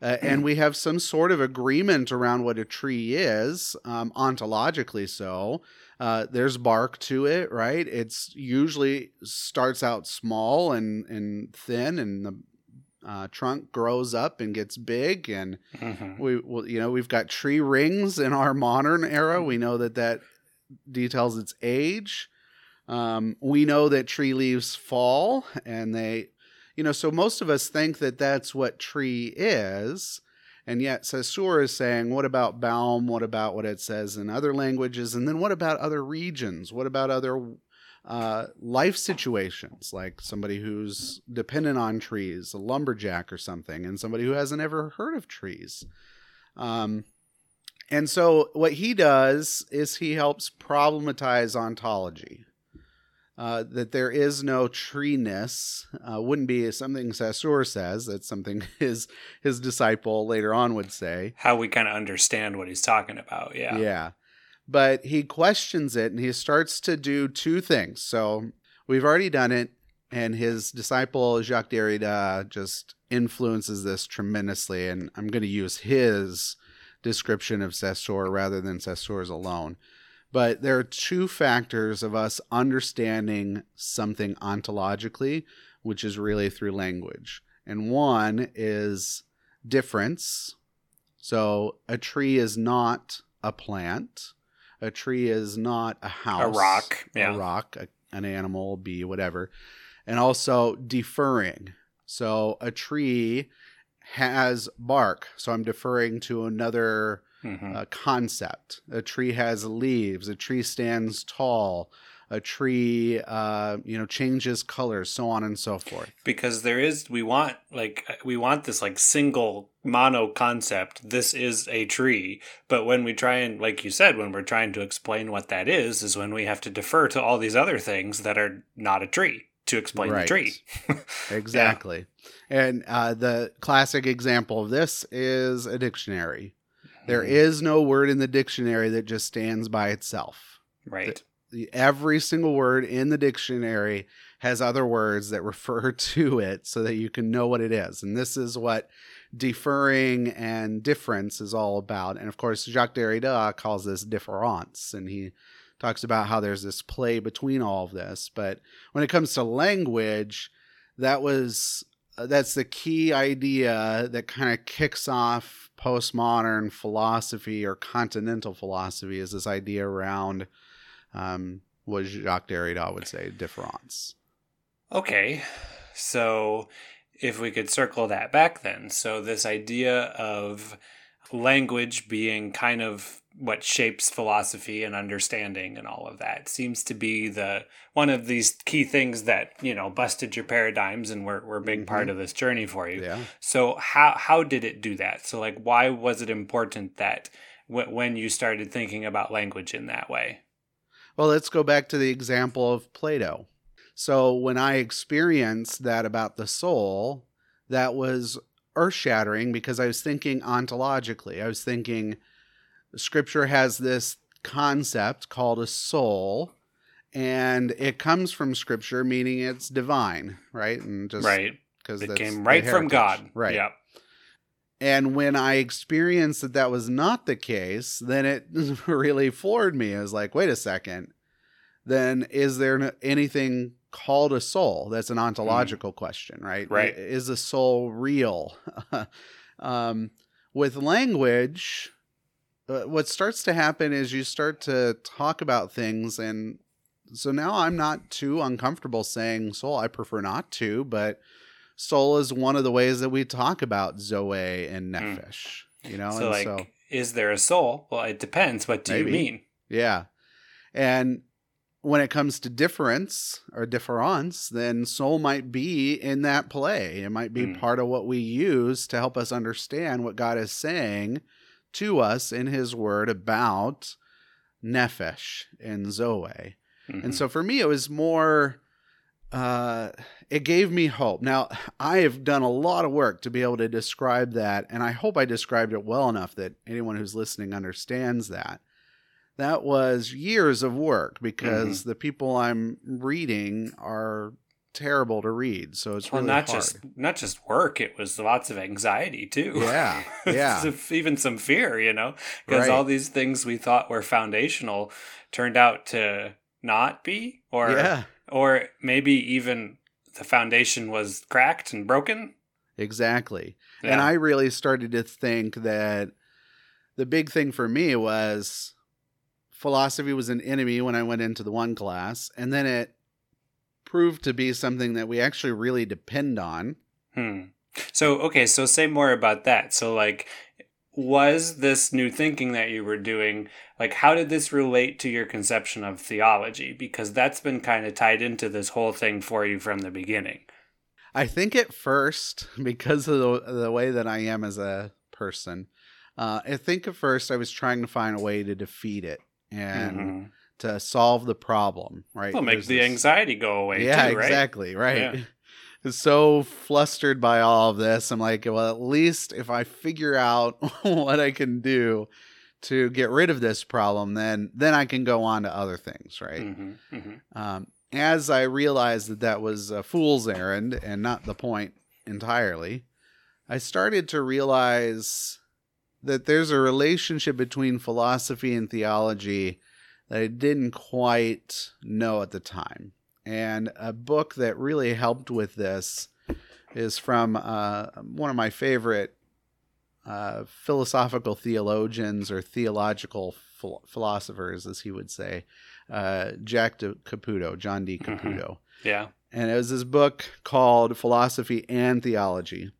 Uh, and we have some sort of agreement around what a tree is, um, ontologically so. Uh, there's bark to it, right? It's usually starts out small and, and thin, and the uh, trunk grows up and gets big. And Mhm. we, well, you know, we've got tree rings in our modern era. We know that that details its age. Um, we know that tree leaves fall, and they, you know, so most of us think that that's what tree is. And yet, Saussure is saying, what about Baum? What about what it says in other languages? And then what about other regions? What about other uh, life situations, like somebody who's dependent on trees, a lumberjack or something, and somebody who hasn't ever heard of trees? Um, and so, what he does is he helps problematize ontology. Uh, that there is no treeness uh, wouldn't be something Saussure says. That's something his his disciple later on would say. How we kind of understand what he's talking about. Yeah. Yeah. But he questions it and he starts to do two things. So we've already done it, and his disciple Jacques Derrida just influences this tremendously. And I'm going to use his description of Saussure rather than Saussure's alone. But there are two factors of us understanding something ontologically, which is really through language. And one is difference. So a tree is not a plant. A tree is not a house. A rock, yeah. A rock, a, an animal, bee, whatever. And also deferring. So a tree has bark. So I'm deferring to another Mhm. uh, concept. A tree has leaves. A tree stands tall. A tree, uh, you know, changes colors, so on and so forth. because there is we want like we want this like single mono concept this is a tree but when we try and like you said when we're trying to explain what that is is when we have to defer to all these other things that are not a tree to explain Right. the tree Exactly. And uh, the classic example of this is a dictionary. There Mhm. is no word in the dictionary that just stands by itself. right The- Every single word in the dictionary has other words that refer to it so that you can know what it is. And this is what deferring and difference is all about. And of course, Jacques Derrida calls this difference. And he talks about how there's this play between all of this. But when it comes to language, that was that's the key idea that kind of kicks off postmodern philosophy or continental philosophy is this idea around um, what Jacques Derrida would say difference. okay so if we could circle that back then. So, this idea of language being kind of what shapes philosophy and understanding and all of that. Seems to be the one of these key things that you know busted your paradigms and were, were a big mm-hmm. part of this journey for you. Yeah. So how how did it do that? So like why was it important that w- when you started thinking about language in that way? Well let's go back to the example of plato. So when i experienced that about the soul that was earth shattering because i was thinking ontologically. I was thinking scripture has this concept called a soul and it comes from scripture meaning it's divine right? And just right. because it came right from god. Right. Yep. And when i experienced that that was not the case then it really floored me. I was like wait a second. Then is there anything called a soul? That's an ontological mm. question right? Right. Is a soul real? Um, with language uh, what starts to happen is you start to talk about things and so now i'm not too uncomfortable saying soul i prefer not to but soul is one of the ways that we talk about zoe and hmm. nefesh mm. you know so like so, is there a soul well it depends what do maybe. you mean yeah and when it comes to difference or difference then soul might be in that play it might be mm. part of what we use to help us understand what god is saying to us in his word about nephesh and zoe. Mm-hmm. And so for me, it was more, uh, it gave me hope. Now, I have done a lot of work to be able to describe that, and I hope I described it well enough that anyone who's listening understands that. That was years of work because mm-hmm. the people I'm reading are terrible to read. So it's well, really not hard. just not just work. It was lots of anxiety too. Yeah, yeah. Even some fear, you know, because right. all these things we thought were foundational turned out to not be, or yeah. or maybe even the foundation was cracked and broken. Exactly. Yeah. And I really started to think that the big thing for me was philosophy was an enemy when I went into the one class, and then it proved to be something that we actually really depend on. Hmm. So, okay, so say more about that. So, like, was this new thinking that you were doing, like, how did this relate to your conception of theology? Because that's been kind of tied into this whole thing for you from the beginning. I think at first, because of the, the way that I am as a person, uh, I think at first I was trying to find a way to defeat it. And. Mm-hmm to solve the problem, right? Well, make the this... anxiety go away. Yeah, too, right? exactly, right. Yeah. So flustered by all of this, I'm like, well, at least if I figure out what I can do to get rid of this problem, then then I can go on to other things, right? Mm-hmm, mm-hmm. Um, as I realized that that was a fool's errand and not the point entirely, I started to realize that there's a relationship between philosophy and theology that I didn't quite know at the time. And a book that really helped with this is from uh, one of my favorite uh, philosophical theologians or theological ph- philosophers, as he would say, uh, Jack de Caputo, John D. Mm-hmm. Caputo. Mm-hmm. Yeah. And it was this book called Philosophy and Theology.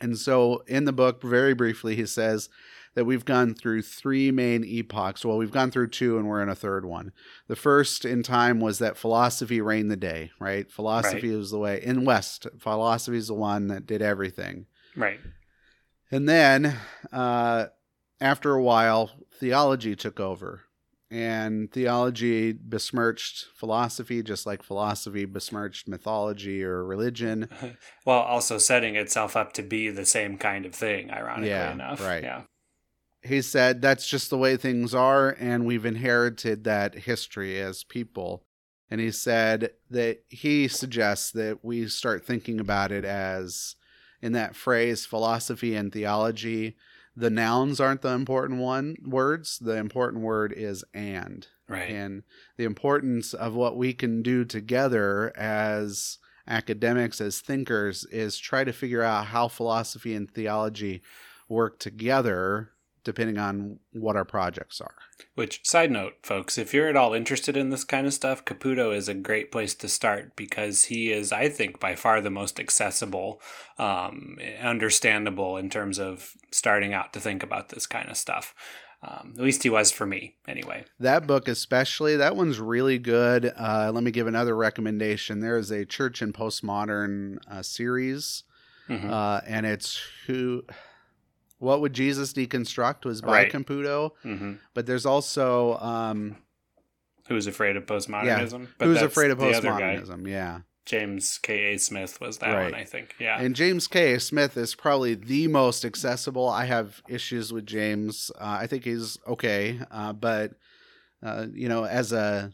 And so in the book, very briefly, he says that we've gone through three main epochs. Well, we've gone through two and we're in a third one. The first in time was that philosophy reigned the day, right? Philosophy right. was the way. In West, philosophy is the one that did everything. Right. And then uh, after a while, theology took over. And theology besmirched philosophy, just like philosophy besmirched mythology or religion. While also setting itself up to be the same kind of thing, ironically yeah, enough. Right. Yeah he said that's just the way things are and we've inherited that history as people. And he said that he suggests that we start thinking about it as in that phrase philosophy and theology the nouns aren't the important one words the important word is and. Right. And the importance of what we can do together as academics as thinkers is try to figure out how philosophy and theology work together depending on what our projects are. Which, side note, folks, if you're at all interested in this kind of stuff, Caputo is a great place to start because he is, I think, by far the most accessible, um, understandable in terms of starting out to think about this kind of stuff. Um, at least he was for me, anyway. That book, especially, that one's really good. Uh, let me give another recommendation. There is a Church and Postmodern uh, series, Mhm. uh, and it's who. What would Jesus deconstruct was by Right. Caputo, hmm but there's also um, Who's afraid of postmodernism? But who's afraid of the other guy. postmodernism. Yeah, James K. A. Smith was that Right. one, I think. Yeah. and James K. A. Smith is probably the most accessible. I have issues with James. Uh, I think he's okay, uh, but uh, you know, as a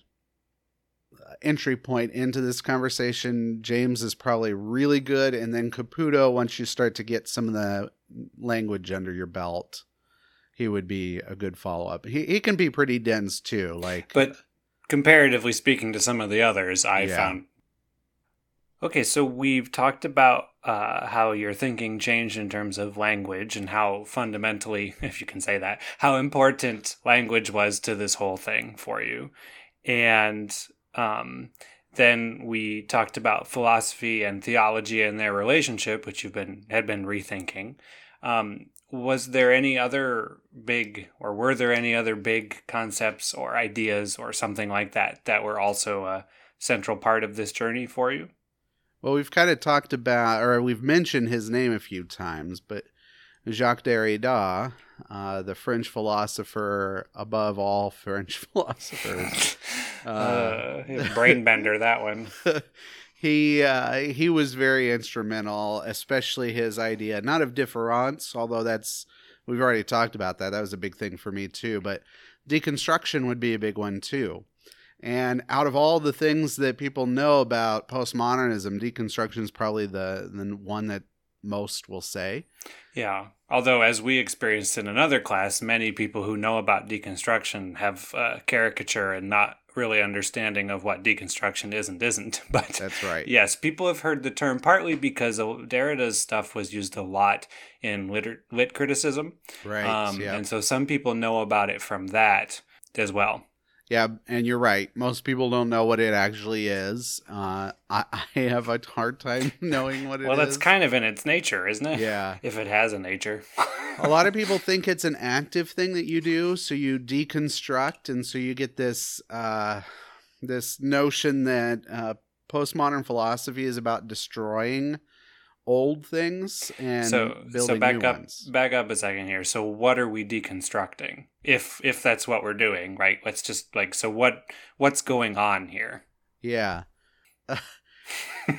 uh, entry point into this conversation, James is probably really good, and then Caputo. Once you start to get some of the language under your belt, he would be a good follow up. He he can be pretty dense too. Like, But comparatively speaking to some of the others, I Yeah. found. Okay, so we've talked about uh, how your thinking changed in terms of language and how fundamentally, if you can say that, how important language was to this whole thing for you. And um, then we talked about philosophy and theology and their relationship, which you've been had been rethinking. Um, was there any other big, or were there any other big concepts or ideas or something like that that were also a central part of this journey for you? Well, we've kind of talked about, or we've mentioned his name a few times, but Jacques Derrida, uh, the French philosopher above all French philosophers, Uh, brain bender, that one. he uh, he was very instrumental, especially his idea not of difference, although that's we've already talked about that. That was a big thing for me too, but deconstruction would be a big one too. And out of all the things that people know about postmodernism, deconstruction is probably the the one that most will say. Yeah. Although, as we experienced in another class, many people who know about deconstruction have uh, caricature and not really understanding of what deconstruction is and isn't. But That's right. Yes, people have heard the term partly because Derrida's stuff was used a lot in lit, lit criticism. Right. Um. And so some people know about it from that as well. Yeah, and you're right. Most people don't know what it actually is. Uh, I, I have a hard time knowing what it is. well, that's kind of in its nature, isn't it? Yeah. If it has a nature. a lot of people think it's an active thing that you do so you deconstruct and so you get this uh, this notion that uh, postmodern philosophy is about destroying old things and so building so back new up ones back up a second here. So what are we deconstructing? If if that's what we're doing, right? Let's just like so what what's going on here? yeah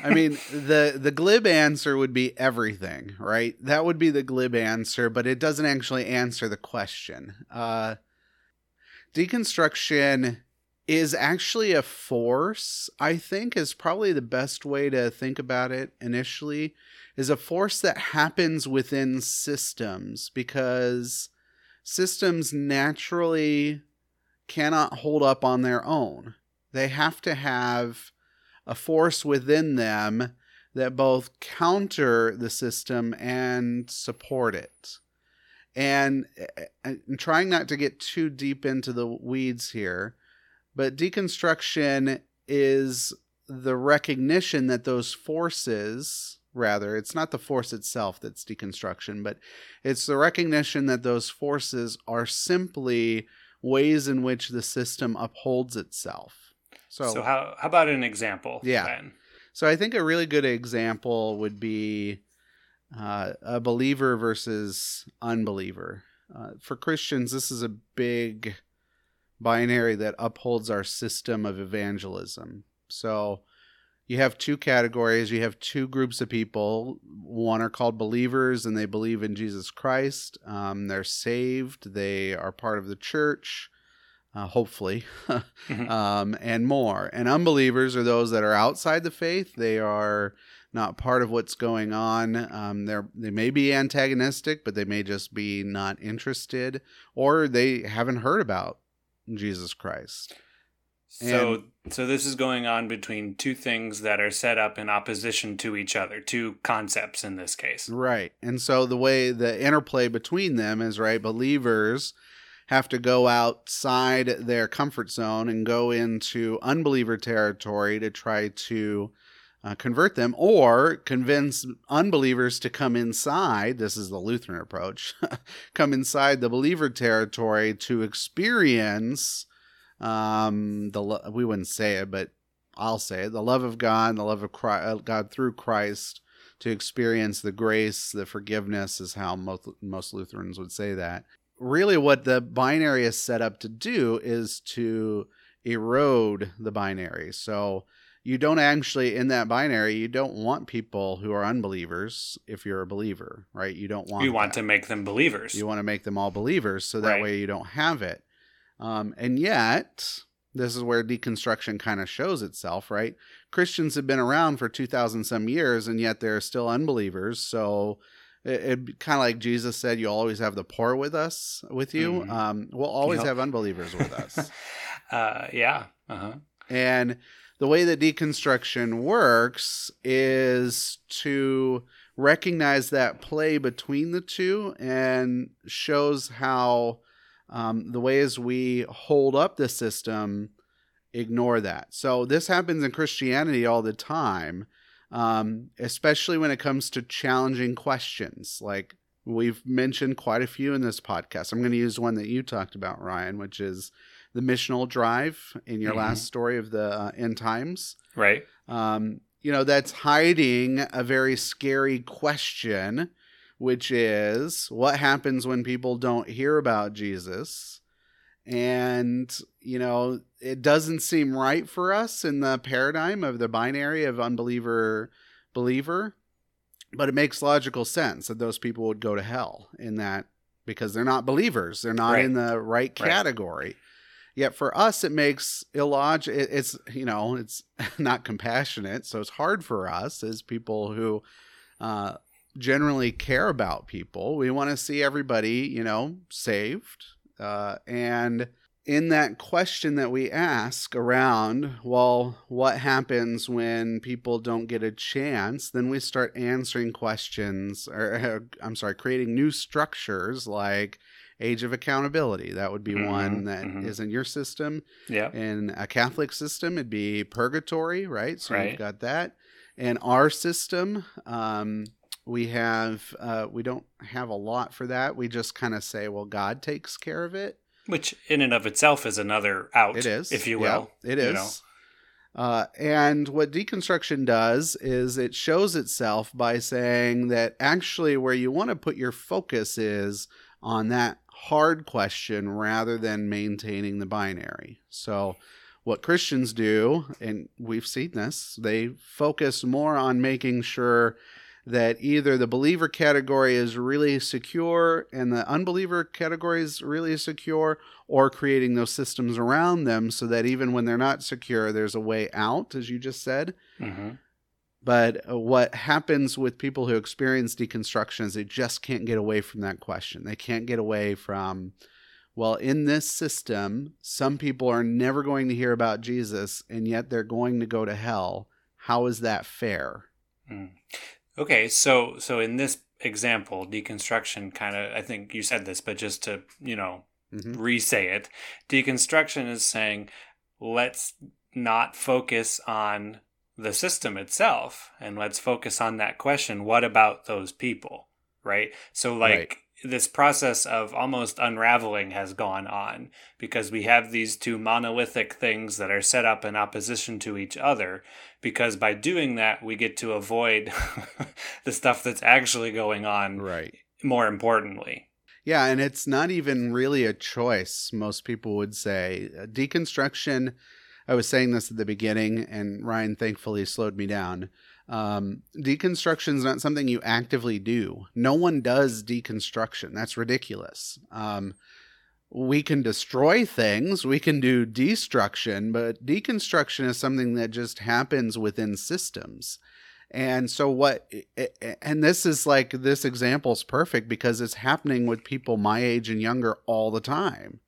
i mean the the glib answer would be everything right that would be the glib answer but it doesn't actually answer the question uh deconstruction is actually a force i think is probably the best way to think about it initially is a force that happens within systems because systems naturally cannot hold up on their own. They have to have a force within them that both counter the system and support it. And uh, I'm trying not to get too deep into the weeds here but deconstruction is the recognition that those forces, rather, it's not the force itself that's deconstruction, but it's the recognition that those forces are simply ways in which the system upholds itself. So, So, how how about an example? Yeah. Then? so I think a really good example would be uh, a believer versus unbeliever. Uh, for Christians, this is a big binary that upholds our system of evangelism. So you have two categories. You have two groups of people. One are called believers, and they believe in Jesus Christ. Um, they're saved. They are part of the church, uh, hopefully, Mhm. um, and more. And unbelievers are those that are outside the faith. They are not part of what's going on. Um, they're they may be antagonistic, but they may just be not interested, or they haven't heard about Jesus Christ. So And- so this is going on between two things that are set up in opposition to each other, two concepts in this case. Right. And so the way the interplay between them is right, believers have to go outside their comfort zone and go into unbeliever territory to try to uh, convert them or convince unbelievers to come inside. This is the Lutheran approach come inside the believer territory to experience um, the, lo- we wouldn't say it, but I'll say it the love of God, the love of Christ, uh, God through Christ to experience the grace, the forgiveness is how most, most Lutherans would say that. Really, what the binary is set up to do is to erode the binary. So you don't actually, in that binary, you don't want people who are unbelievers if you're a believer, right? You don't want You want that. to make them believers. You want to make them all believers so that Right. way you don't have it. Um, and yet, this is where deconstruction kind of shows itself, right? Christians have been around for 2,000 some years, and yet they're still unbelievers. So it, it kind of like Jesus said, you always have the poor with us, with you. Mhm. Um, we'll always Yep. have unbelievers with us. uh, yeah. Uh-huh. And the way that deconstruction works is to recognize that play between the two and shows how um, the ways we hold up the system ignore that. So this happens in Christianity all the time, um, especially when it comes to challenging questions. Like we've mentioned quite a few in this podcast. I'm going to use one that you talked about, Ryan, which is the missional drive in your Mhm. last story of the uh, end times. Right. Um, you know, that's hiding a very scary question, which is what happens when people don't hear about Jesus? And, you know, it doesn't seem right for us in the paradigm of the binary of unbeliever believer, but it makes logical sense that those people would go to hell in that because they're not believers. They're not Right. in the right Right. category. Yet for us, it makes illogical. It's you know, it's not compassionate, so it's hard for us as people who uh, generally care about people. We want to see everybody, you know, saved. Uh, and in that question that we ask around, well, what happens when people don't get a chance? Then we start answering questions, or I'm sorry, creating new structures like age of accountability. That would be Mhm, one that is mhm. in your system. Yeah. In a Catholic system, it'd be purgatory, right? So Right. you've got that. In our system, um, we have uh, we don't have a lot for that. We just kind of say, well, God takes care of it. Which in and of itself is another out, It is, if you Yeah, will. it you know. Uh, and what deconstruction does is it shows itself by saying that actually, where you want to put your focus is on that hard question rather than maintaining the binary. So, what Christians do, and we've seen this, they focus more on making sure that either the believer category is really secure and the unbeliever category is really secure, or creating those systems around them so that even when they're not secure, there's a way out, as you just said. Mhm. But uh, what happens with people who experience deconstruction is they just can't get away from that question. They can't get away from, well, in this system, some people are never going to hear about Jesus and yet they're going to go to hell. How is that fair? Mm. Okay, so so in this example, deconstruction kind of I think you said this, but just to, you know, Mhm. re-say it, deconstruction is saying let's not focus on the system itself and let's focus on that question, what about those people? Right? So like Right. This process of almost unraveling has gone on because we have these two monolithic things that are set up in opposition to each other because by doing that we get to avoid the stuff that's actually going on Right. more importantly Yeah, and it's not even really a choice, most people would say. Uh, Deconstruction, I was saying this at the beginning, and Ryan thankfully slowed me down. Um, deconstruction is not something you actively do. No one does deconstruction. That's ridiculous. Um, we can destroy things, we can do destruction, but deconstruction is something that just happens within systems. And so what and this is like this example is perfect because it's happening with people my age and younger all the time.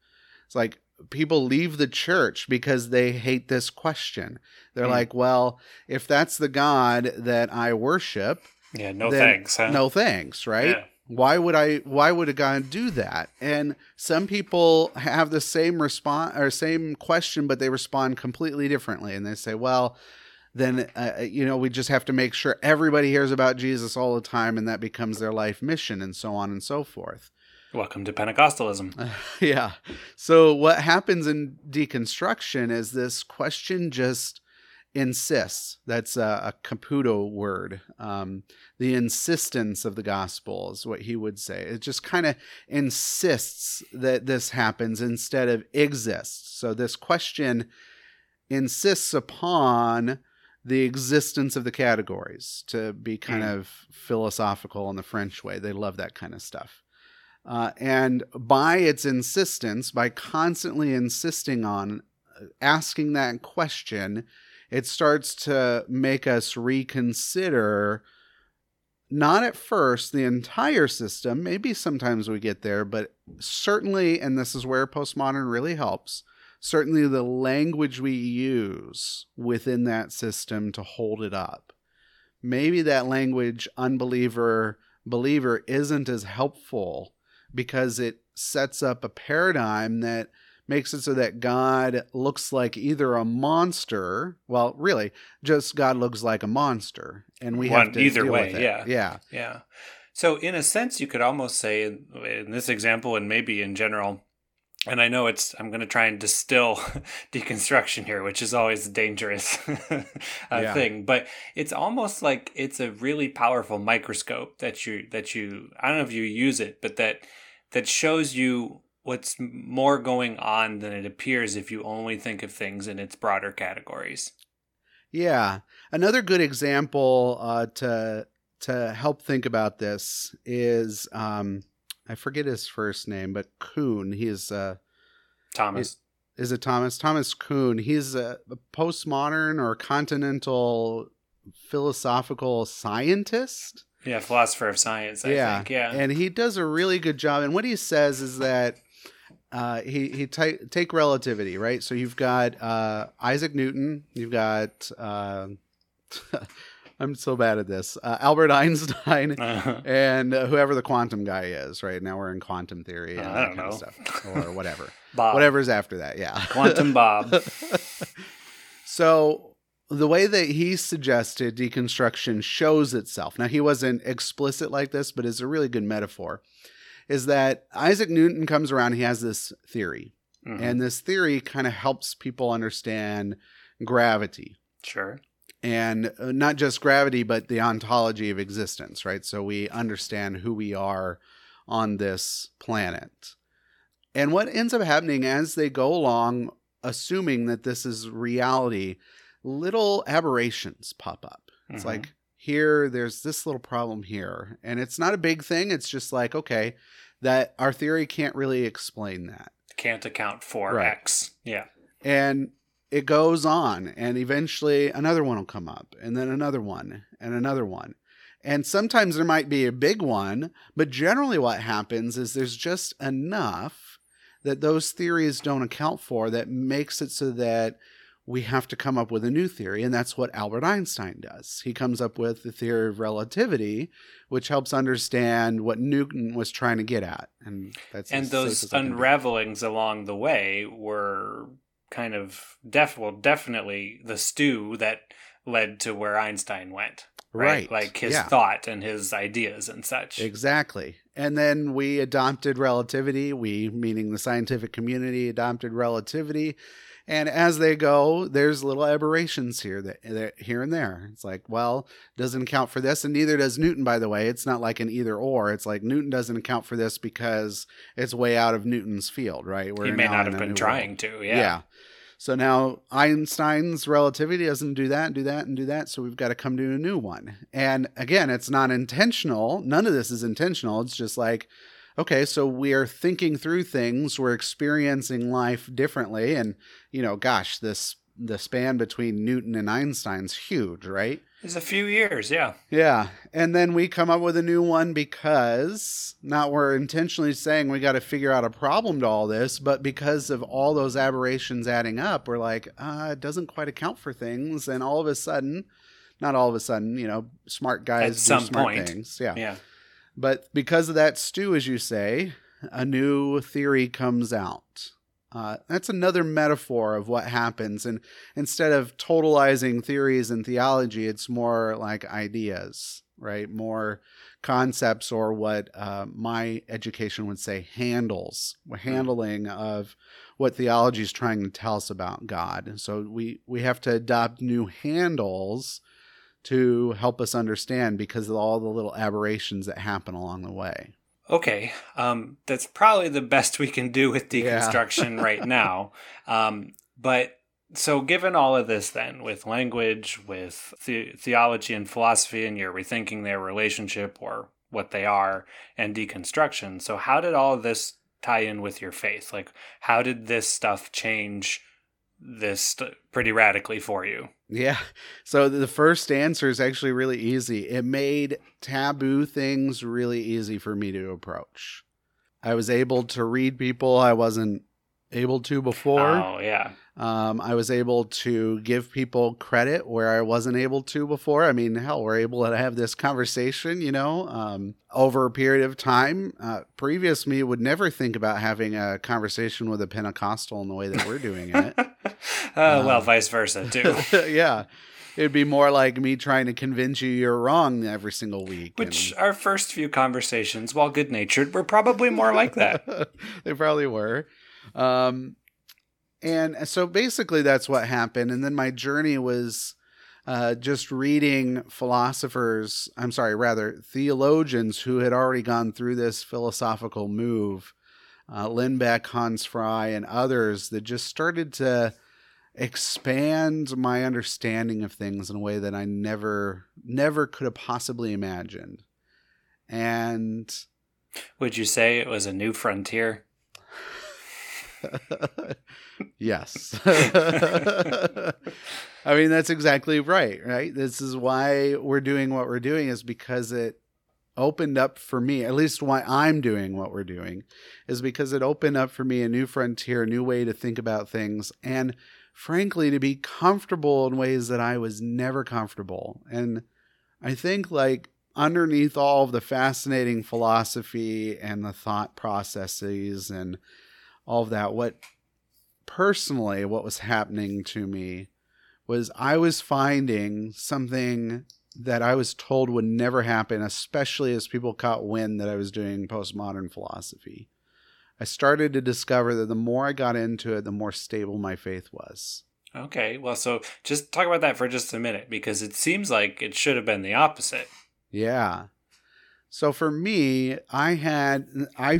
It's like people leave the church because they hate this question. They're Hmm. like, well, if that's the God that I worship, Yeah, no thanks, huh? No thanks, right? Yeah. Why would I why would a God do that? And some people have the same response or same question but they respond completely differently and they say, well, then uh, you know, we just have to make sure everybody hears about Jesus all the time and that becomes their life mission and so on and so forth. Welcome to Pentecostalism. yeah. So what happens in deconstruction is this question just insists. That's a, a Caputo word. Um, the insistence of the gospel is what he would say. It just kind of insists that this happens instead of exists. So this question insists upon the existence of the categories to be kind Mm. of philosophical in the French way. They love that kind of stuff. Uh, and by its insistence, by constantly insisting on uh, asking that question, it starts to make us reconsider not at first the entire system. Maybe sometimes we get there, but certainly, and this is where postmodern really helps, certainly the language we use within that system to hold it up. Maybe that language, unbeliever, believer, isn't as helpful because it sets up a paradigm that makes it so that God looks like either a monster, well, really, just God looks like a monster, and we One- have to either deal way, with it. yeah. yeah, Yeah. So, in a sense, you could almost say in, in this example, and maybe in general, and I know it's, I'm going to try and distill deconstruction here, which is always a dangerous uh, Yeah. thing, but it's almost like it's a really powerful microscope that you, that you, I don't know if you use it, but that, that shows you what's more going on than it appears if you only think of things in its broader categories. Yeah. Another good example uh, to to help think about this is um, I forget his first name, but Kuhn. He's uh, Thomas. is it Thomas Thomas Kuhn? He's a, a postmodern or continental philosophical scientist. Yeah, philosopher of science, I yeah, think. Yeah. and he does a really good job. And what he says is that uh, he he ta- take relativity, right? So you've got uh, Isaac Newton, you've got uh, I'm so bad at this, uh, Albert Einstein, Uh-huh. and uh, whoever the quantum guy is. Right now we're in quantum theory and I that don't kind of know. stuff, or whatever, Bob. whatever's after that. Yeah, Quantum Bob. so the way that he suggested deconstruction shows itself. Now he wasn't explicit like this, but it's a really good metaphor. Is that Isaac Newton comes around? He has this theory, Mhm. and this theory kind of helps people understand gravity sure. and uh, not just gravity, but the ontology of existence, right? So we understand who we are on this planet. And what ends up happening as they go along, assuming that this is reality, little aberrations pop up. It's Mhm. like, here, there's this little problem here. And it's not a big thing. It's just like, okay, that our theory can't really explain that Can't account for Right. X. Yeah. and it goes on and eventually another one will come up and then another one and another one and sometimes there might be a big one but generally what happens is there's just enough that those theories don't account for that makes it so that we have to come up with a new theory and that's what albert einstein does he comes up with the theory of relativity which helps understand what newton was trying to get at and that's And those safe as I can be. unravelings along the way were kind of def well, definitely the stew that led to where Einstein went. Right. Right. Like his Yeah. thought and his ideas and such. Exactly. And then we adopted relativity. We, meaning the scientific community, adopted relativity. And as they go, there's little aberrations here that, that here and there. It's like, well, doesn't account for this, and neither does Newton. By the way, it's not like an either or. It's like Newton doesn't account for this because it's way out of Newton's field, right? Where he may not have been trying world. to. Yeah. Yeah. So now Einstein's relativity doesn't do that and do that and do that. So we've got to come to a new one. And again, it's not intentional. None of this is intentional. It's just like, okay, so we are thinking through things, we're experiencing life differently. And, you know, gosh, this the span between Newton and Einstein's huge, right? It's a few years, yeah. Yeah. And then we come up with a new one because not we're intentionally saying we got to figure out a problem to all this, but because of all those aberrations adding up, we're like, uh, it doesn't quite account for things. And all of a sudden, not all of a sudden, you know, smart guys At do some smart point. things. Yeah. Yeah. But because of that stew, as you say, a new theory comes out. Uh, that's another metaphor of what happens. And instead of totalizing theories and theology, it's more like ideas, right? More concepts, or what uh, my education would say, handles, handling of what theology is trying to tell us about God. And So we, we have to adopt new handles to help us understand because of all the little aberrations that happen along the way. Okay, um, that's probably the best we can do with Yeah. deconstruction right now. Um, but so, given all of this, then with language, with the- theology and philosophy, and you're rethinking their relationship or what they are, and deconstruction. So, how did all of this tie in with your faith? Like, how did this stuff change this st- pretty radically for you? Yeah. So the first answer is actually really easy. It made taboo things really easy for me to approach. I was able to read people I wasn't able to before. Oh, yeah. Um, I was able to give people credit where I wasn't able to before. I mean, hell, we're able to have this conversation, you know, um, over a period of time. Uh, previous me would never think about having a conversation with a Pentecostal in the way that we're doing it. uh, well, Um, vice versa, too. yeah. It'd be more like me trying to convince you you're wrong every single week. Which our first few conversations, while good natured, were probably more like that. they probably were. Um, and so basically, that's what happened. And then my journey was uh, just reading philosophers, I'm sorry, rather theologians who had already gone through this philosophical move, uh, Lindbeck, Hans Frei, and others that just started to expand my understanding of things in a way that I never, never could have possibly imagined. And Would you say it was a new frontier? Yes. I mean, that's exactly right, right? This is why we're doing what we're doing, is because it opened up for me, at least why I'm doing what we're doing, is because it opened up for me a new frontier, a new way to think about things, and frankly, to be comfortable in ways that I was never comfortable. And I think, like, underneath all of the fascinating philosophy and the thought processes and all of that, what personally, what was happening to me was I was finding something that I was told would never happen, especially as people caught wind that I was doing postmodern philosophy. I started to discover that the more I got into it, the more stable my faith was. Okay, well, so just talk about that for just a minute because it seems like it should have been the opposite. Yeah. So for me, I had I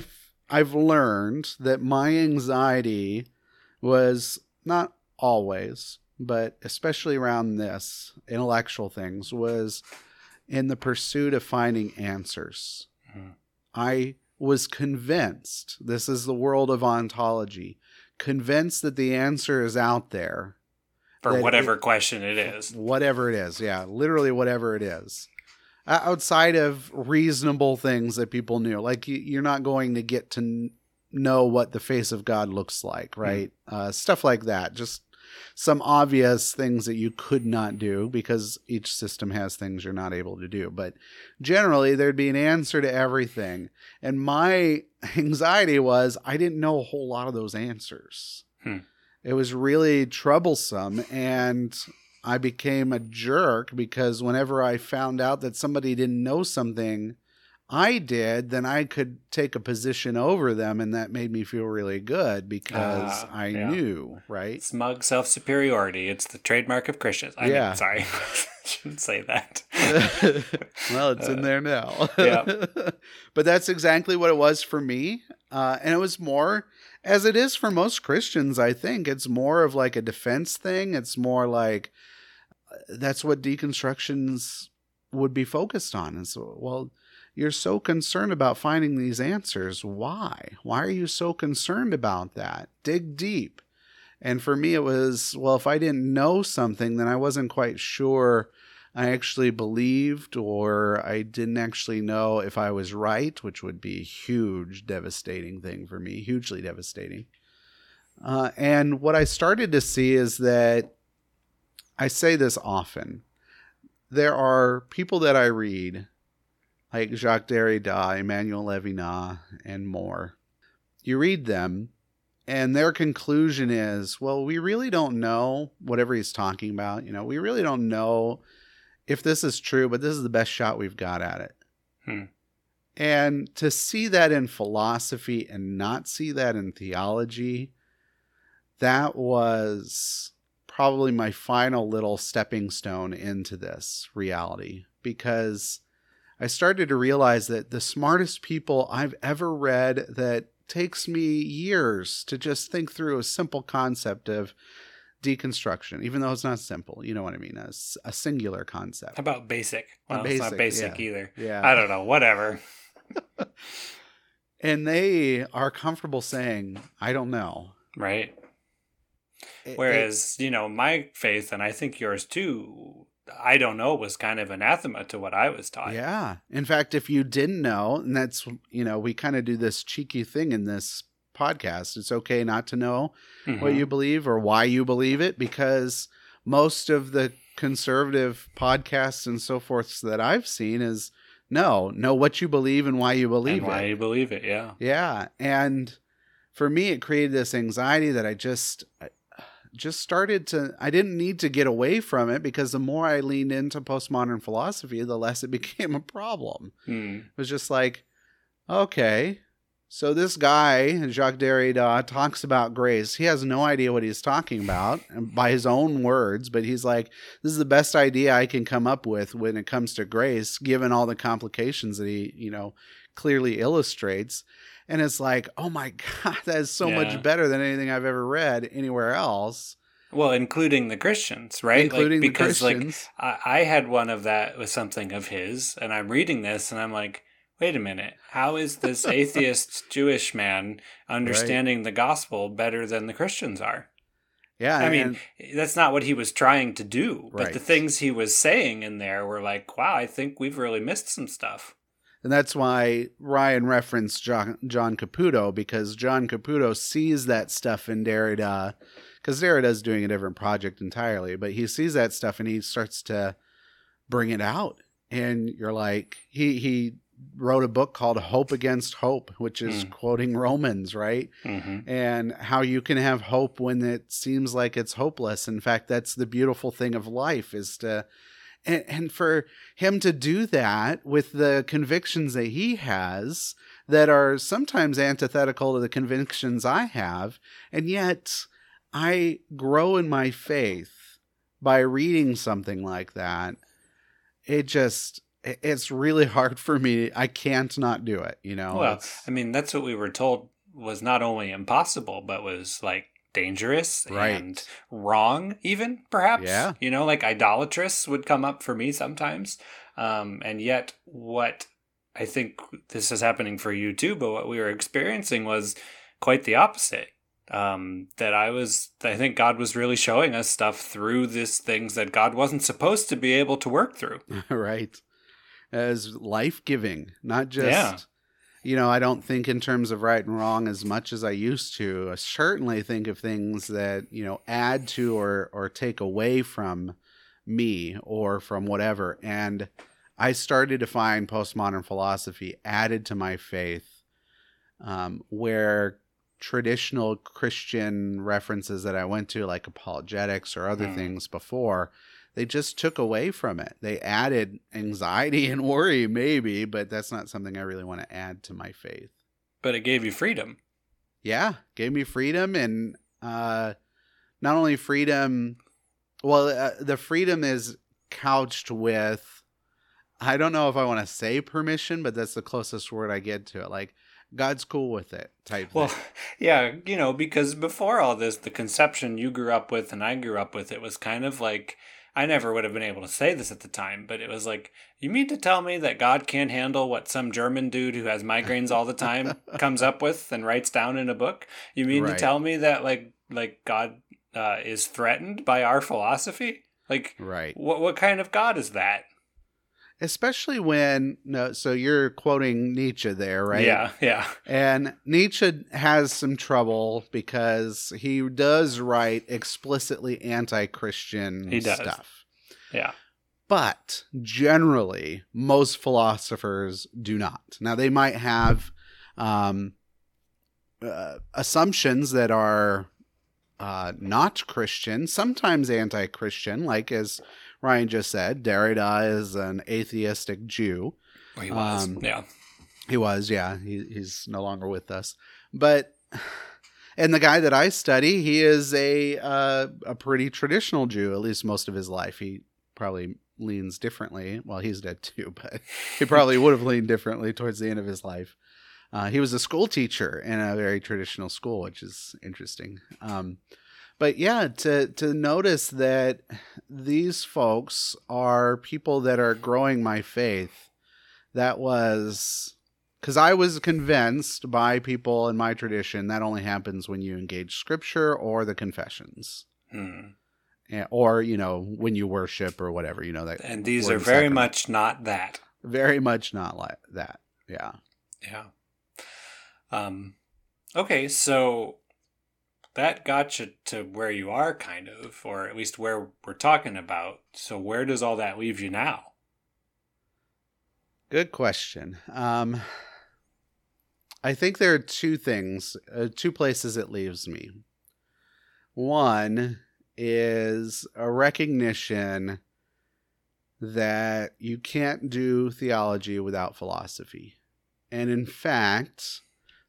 I've learned that my anxiety was not always, but especially around this intellectual things was in the pursuit of finding answers. Mhm. I was convinced this is the world of ontology, convinced that the answer is out there For whatever it- question it is. whatever it is yeah literally whatever it is outside of reasonable things that people knew. Like you, you're not going to get to know what the face of god looks like right? Uh, stuff like that. Just some obvious things that you could not do because each system has things you're not able to do. But generally there'd be an answer to everything. And my anxiety was i didn't know a whole lot of those answers. Hmm. it was really troublesome. And I became a jerk because whenever I found out that somebody didn't know something I did, then I could take a position over them, and that made me feel really good because Ah, I yeah. knew, right? Smug self superiority. It's the trademark of Christians. I Yeah. mean, sorry. shouldn't say that. well, it's in there now. yeah. but that's exactly what it was for me. Uh, and it was more, as it is for most Christians, I think, it's more of like a defense thing. It's more like uh, that's what deconstructions would be focused on. And so, well, you're so concerned about finding these answers. Why? Why are you so concerned about that? Dig deep. And for me, it was, well, if I didn't know something, then I wasn't quite sure I actually believed or I didn't actually know if I was right, which would be a huge, devastating thing for me, hugely devastating. Uh, and what I started to see is that I say this often. There are people that I read, like Jacques Derrida, Emmanuel Levinas, and more. You read them, and their conclusion is, well, we really don't know whatever he's talking about. You know, we really don't know if this is true, but this is the best shot we've got at it. Hmm. And to see that in philosophy and not see that in theology, that was probably my final little stepping stone into this reality because I started to realize that the smartest people I've ever read that takes me years to just think through a simple concept of deconstruction, even though it's not simple. You know what I mean? A, a singular concept. How about basic? Well, basic, it's not basic yeah. either. Yeah. I don't know. Whatever. and they are comfortable saying, I don't know. Right. It- Whereas, you know, my faith, and I think yours too, I don't know, was kind of anathema to what I was taught. yeah. In fact, if you didn't know, and that's, you know, we kind of do this cheeky thing in this podcast, it's okay not to know Mhm. what you believe or why you believe it because most of the conservative podcasts and so forth that I've seen is no, know what you believe and why you believe and why it. you believe it, yeah. Yeah, and for me, it created this anxiety that I just just started to. I didn't need to get away from it because the more I leaned into postmodern philosophy, the less it became a problem. Hmm. It was just like, okay, so this guy Jacques Derrida talks about grace. He has no idea what he's talking about by his own words, but he's like, this is the best idea I can come up with when it comes to grace, given all the complications that he, you know, clearly illustrates. And it's like, oh my god, that is so Yeah. much better than anything I've ever read anywhere else, Well, including the Christians, right? including like, because, the Christians. like, I, I had one of that with something of his, and I'm reading this, and I'm like, wait a minute. How is this atheist Jewish man understanding the gospel better than the Christians are? yeah, I mean, that's not what he was trying to do, but the things he was saying in there were like, wow, I think we've really missed some stuff. And that's why Ryan referenced John, John Caputo because John Caputo sees that stuff in Derrida because Derrida's doing a different project entirely, but he sees that stuff and he starts to bring it out. And you're like, he he wrote a book called Hope Against Hope, which is Mm. quoting Romans, right? hmm and how you can have hope when it seems like it's hopeless. In fact, that's the beautiful thing of life is to and, and for him to do that with the convictions that he has that are sometimes antithetical to the convictions I have, and yet I grow in my faith by reading something like that. It just it's really hard for me. I can't not do it, you know. Well, It's- I mean, that's what we were told was not only impossible, but was like dangerous Right. and wrong, even perhaps. Yeah. You know, like idolatrous would come up for me sometimes. Um, and yet, what I think this is happening for you too, but what we were experiencing was quite the opposite. Um, that I was, I think God was really showing us stuff through these things that God wasn't supposed to be able to work through. right as life-giving not just. You know i don't think in terms of right and wrong as much as i used to i certainly think of things that you know add to or or take away from me or from whatever and i started to find postmodern philosophy added to my faith um, where traditional christian references that i went to like apologetics or other Hmm. things before they just took away from it. They added anxiety and worry, maybe, but that's not something I really want to add to my faith. But it gave you freedom. Yeah, gave me freedom, and uh, not only freedom. Well, uh, the freedom is couched with. I don't know if I want to say permission, but that's the closest word I get to it. Like God's cool with it, type. Well, thing. yeah, you know, because before all this, the conception you grew up with and I grew up with, it was kind of like I never would have been able to say this at the time, but it was like, you mean to tell me that God can't handle what some German dude who has migraines all the time comes up with and writes down in a book? You mean Right. to tell me that like like God uh, is threatened by our philosophy. Like, Right. what what kind of God is that? Especially when no, so you're quoting Nietzsche there, right? Yeah, yeah, And Nietzsche has some trouble because he does write explicitly anti-Christian He does. stuff. yeah. But generally, most philosophers do not. Now, they might have um, uh, assumptions that are uh, not Christian, sometimes anti Christian, like as Ryan just said, Derrida is an atheistic Jew. He was. Um, yeah. He was, yeah. He, he's no longer with us. But. And the guy that I study, he is a uh, a pretty traditional Jew, at least most of his life. He probably leans differently. Well, he's dead too, but he probably would have leaned differently towards the end of his life. Uh, he was a school teacher in a very traditional school, which is interesting. Um, but yeah, to to notice that these folks are people that are growing my faith, that was because I was convinced by people in my tradition that only happens when you engage scripture or the confessions. Hmm. Yeah, or you know when you worship or whatever you know that And these are very sacrament. much not that. very much not like that yeah Yeah. Um. Okay, so that got you to where you are, kind of, or at least where we're talking about. So where does all that leave you now? good question um i think there are two things uh, two places it leaves me one is a recognition that you can't do theology without philosophy and in fact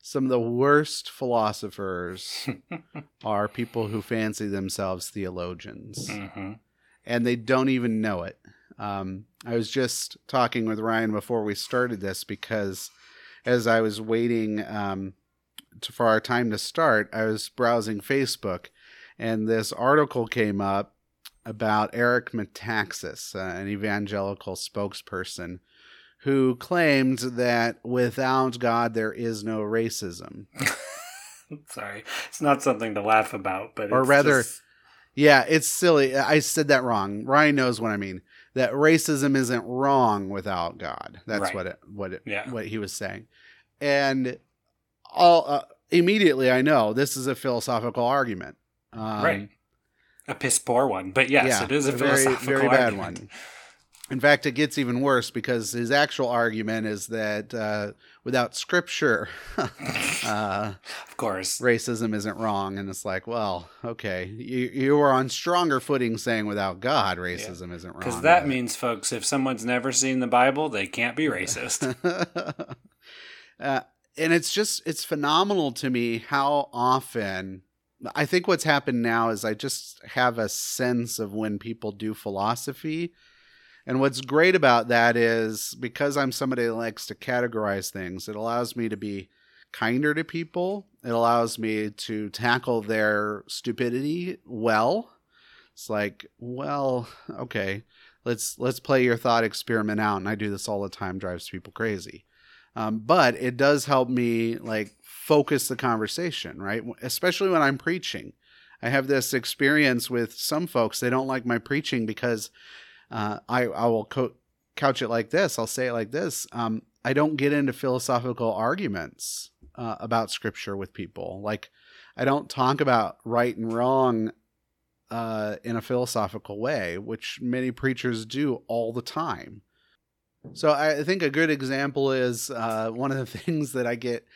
some of the worst philosophers are people who fancy themselves theologians hmm and they don't even know it. Um, I was just talking with Ryan before we started this because as I was waiting um, to, for our time to start, I was browsing Facebook and this article came up about Eric Metaxas, uh, an evangelical spokesperson, who claimed that without God there is no racism. Sorry, it's not something to laugh about, but Or it's rather- just- Yeah, it's silly. I said that wrong. Ryan knows what I mean. That racism isn't wrong without God. That's Right. what it, what it, Yeah. what he was saying. And all uh, immediately I know this is a philosophical argument. Um, right, a piss poor one, but yes, yeah, it is a very philosophical very bad argument. one. In fact, it gets even worse because his actual argument is that uh, without scripture, uh, Of course, racism isn't wrong. And it's like well okay you you were on stronger footing saying without god racism isn't wrong. Because that but- means, folks, if someone's never seen the Bible, they can't be racist. uh, and it's just it's phenomenal to me how often i think what's happened now is i just have a sense of when people do philosophy and what's great about that is because i'm somebody that likes to categorize things it allows me to be kinder to people. It allows me to tackle their stupidity well. It's like well okay let's let's play your thought experiment out and i do this all the time drives people crazy. Um, but it does help me like focus the conversation right? Especially when i'm preaching. I have this experience with some folks they don't like my preaching because uh, I, I will co- couch it like this i'll say it like this um, i don't get into philosophical arguments uh, about scripture with people like i don't talk about right and wrong uh, in a philosophical way, which many preachers do all the time. So I think a good example is uh, one of the things that I get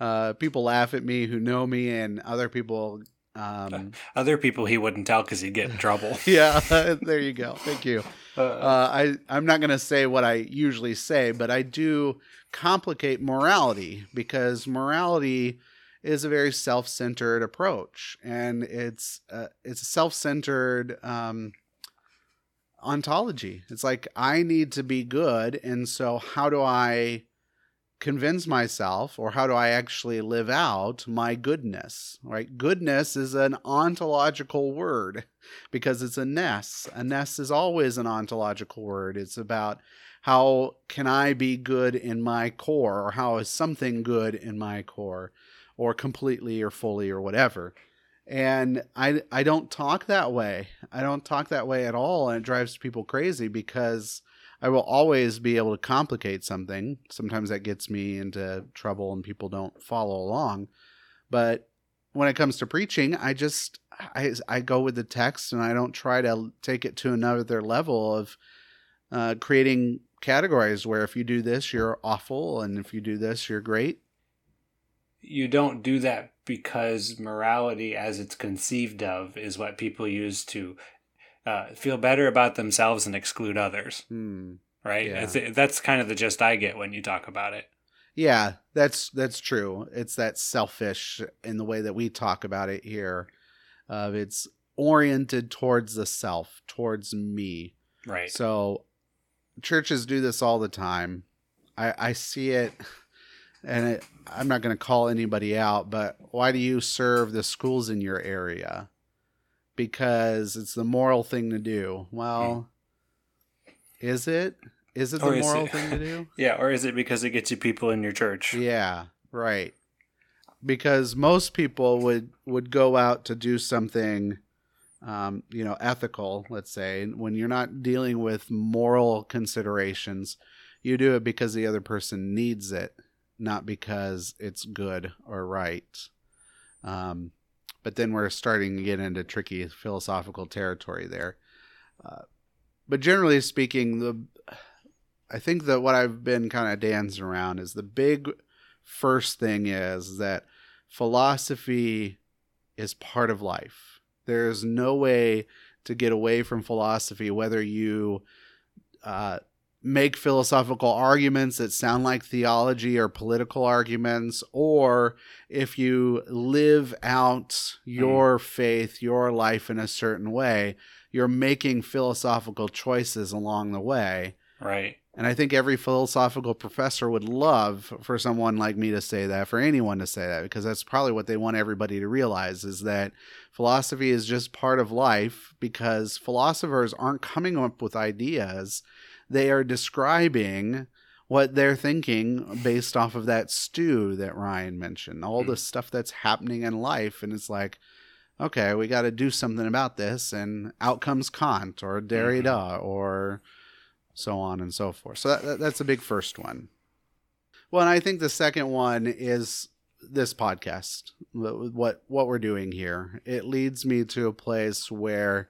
uh, people laugh at me who know me, and other people. Um, Other people he wouldn't tell because he'd get in trouble. yeah, there you go. Thank you. Uh, Uh, I I'm not going to say what I usually say, but I do complicate morality because morality is a very self-centered approach, and it's uh, it's a self-centered um, ontology. It's like I need to be good, and so how do I convince myself, or how do I actually live out my goodness? Right? Goodness is an ontological word because it's a ness. A ness is always an ontological word. It's about how can I be good in my core, or how is something good in my core, or completely or fully or whatever. And I I don't talk that way. I don't talk that way at all and it drives people crazy because I will always be able to complicate something. Sometimes that gets me into trouble and people don't follow along. But when it comes to preaching, I just I I go with the text and I don't try to take it to another level of uh, creating categories where if you do this you're awful and if you do this you're great. You don't do that because morality, as it's conceived of, is what people use to uh, feel better about themselves and exclude others. Hmm. Right? Yeah. That's kind of the gist I get when you talk about it. Yeah, that's that's true. It's that selfish in the way that we talk about it here. Uh, it's oriented towards the self, towards me. Right. So churches do this all the time. I, I see it, and it, I'm not going to call anybody out, but why do you serve the schools in your area? Because it's the moral thing to do. Well, is it? Is it the Or moral it- thing to do? yeah. Or is it because it gets you people in your church? Yeah, right. Because most people would would go out to do something, um, you know, ethical. Let's say when you're not dealing with moral considerations, you do it because the other person needs it, not because it's good or right. Um, but then we're starting to get into tricky philosophical territory there. Uh, but generally speaking, the I think that what I've been kind of dancing around is the big first thing is that philosophy is part of life. There's no way to get away from philosophy, whether you uh, make philosophical arguments that sound like theology or political arguments, or if you live out hmm. your faith, your life in a certain way, you're making philosophical choices along the way. Right. And I think every philosophical professor would love for someone like me to say that, for anyone to say that, because that's probably what they want everybody to realize is that philosophy is just part of life because philosophers aren't coming up with ideas. They are describing what they're thinking based off of that stew that Ryan mentioned, all the mm-hmm. stuff that's happening in life. And it's like, okay, we got to do something about this. And out comes Kant or Derrida mm-hmm. or so on and so forth. So that, that, that's a big first one. Well, and I think the second one is this podcast. What, what we're doing here. It leads me to a place where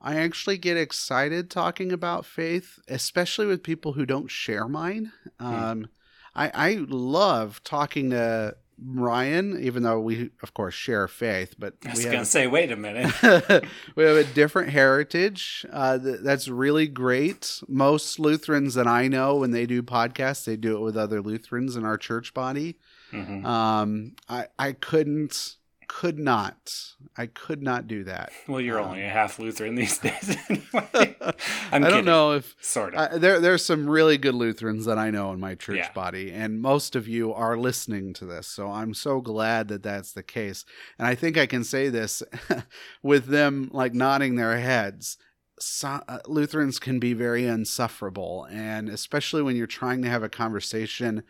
I actually get excited talking about faith, especially with people who don't share mine. Um, I, I love talking to Ryan, even though we, of course, share faith, but I was going to say, wait a minute. we have a different heritage. Uh, th- that's really great. Most Lutherans that I know, when they do podcasts, they do it with other Lutherans in our church body. Mhm. Um, I I couldn't, could not, I could not do that. Well, you're Um, only a half Lutheran these days anyway. I'm I kidding. don't know if Sort of. uh, there there's some really good Lutherans that I know in my church Yeah. body, and most of you are listening to this. So I'm so glad that that's the case. And I think I can say this with them like nodding their heads. So, uh, Lutherans can be very insufferable, and especially when you're trying to have a conversation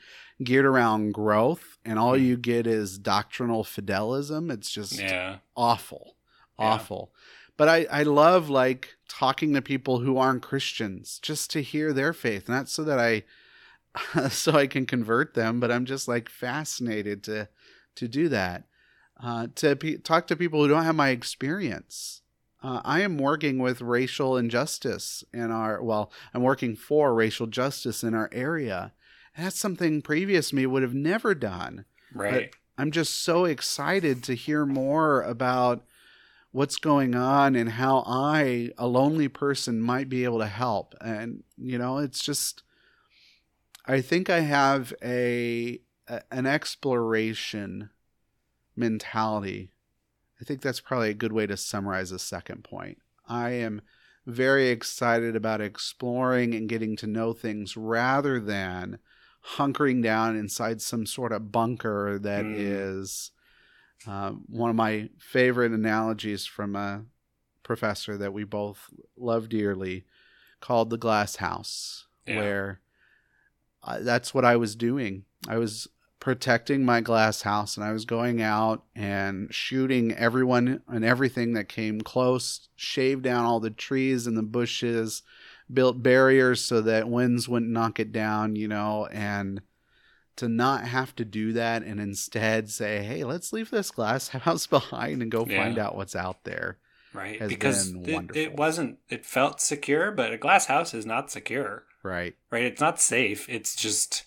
geared around growth, and all Mm. you get is doctrinal fidelism. It's just yeah. awful Yeah. awful but I, I love like talking to people who aren't christians just to hear their faith not so that i so i can convert them but i'm just like fascinated to to do that uh, to pe- talk to people who don't have my experience uh, i am working with racial injustice in our well i'm working for racial justice in our area and that's something previous me would have never done Right. I'm just so excited to hear more about what's going on and how I, a lonely person, might be able to help. And you know, it's just I think I have a, a an exploration mentality. I think that's probably a good way to summarize the second point. I am very excited about exploring and getting to know things rather than hunkering down inside some sort of bunker that Mm. is uh, one of my favorite analogies from a professor that we both love dearly called the glass house Yeah. where uh, that's what i was doing i was protecting my glass house and I was going out and shooting everyone and everything that came close, shaved down all the trees and the bushes, built barriers so that winds wouldn't knock it down, you know, and to not have to do that and instead say, "Hey, let's leave this glass house behind and go Yeah. find out what's out there." Right. because it, wonderful. it wasn't, it felt secure, but a glass house is not secure. Right. Right. It's not safe. It's just,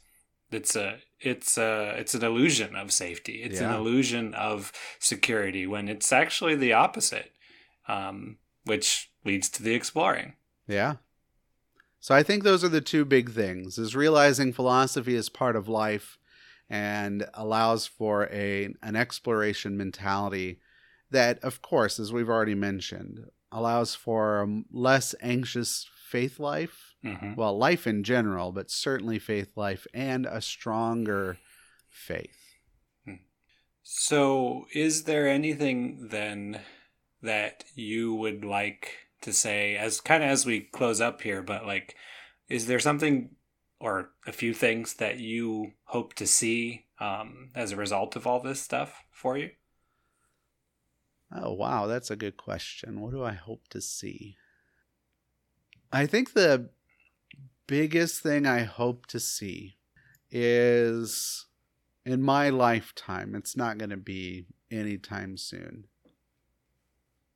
it's a, it's a, it's an illusion of safety. It's an illusion of security when it's actually the opposite, um, which leads to the exploring. Yeah. So I think those are the two big things is realizing philosophy is part of life and allows for a an exploration mentality that of course as we've already mentioned allows for a less anxious faith life hmm well life in general but certainly faith life and a stronger faith So, is there anything then that you would like to say, as kind of as we close up here, but like, is there something or a few things that you hope to see um, as a result of all this stuff for you? Oh, wow. That's a good question. What do I hope to see? I think the biggest thing I hope to see is in my lifetime, it's not going to be anytime soon.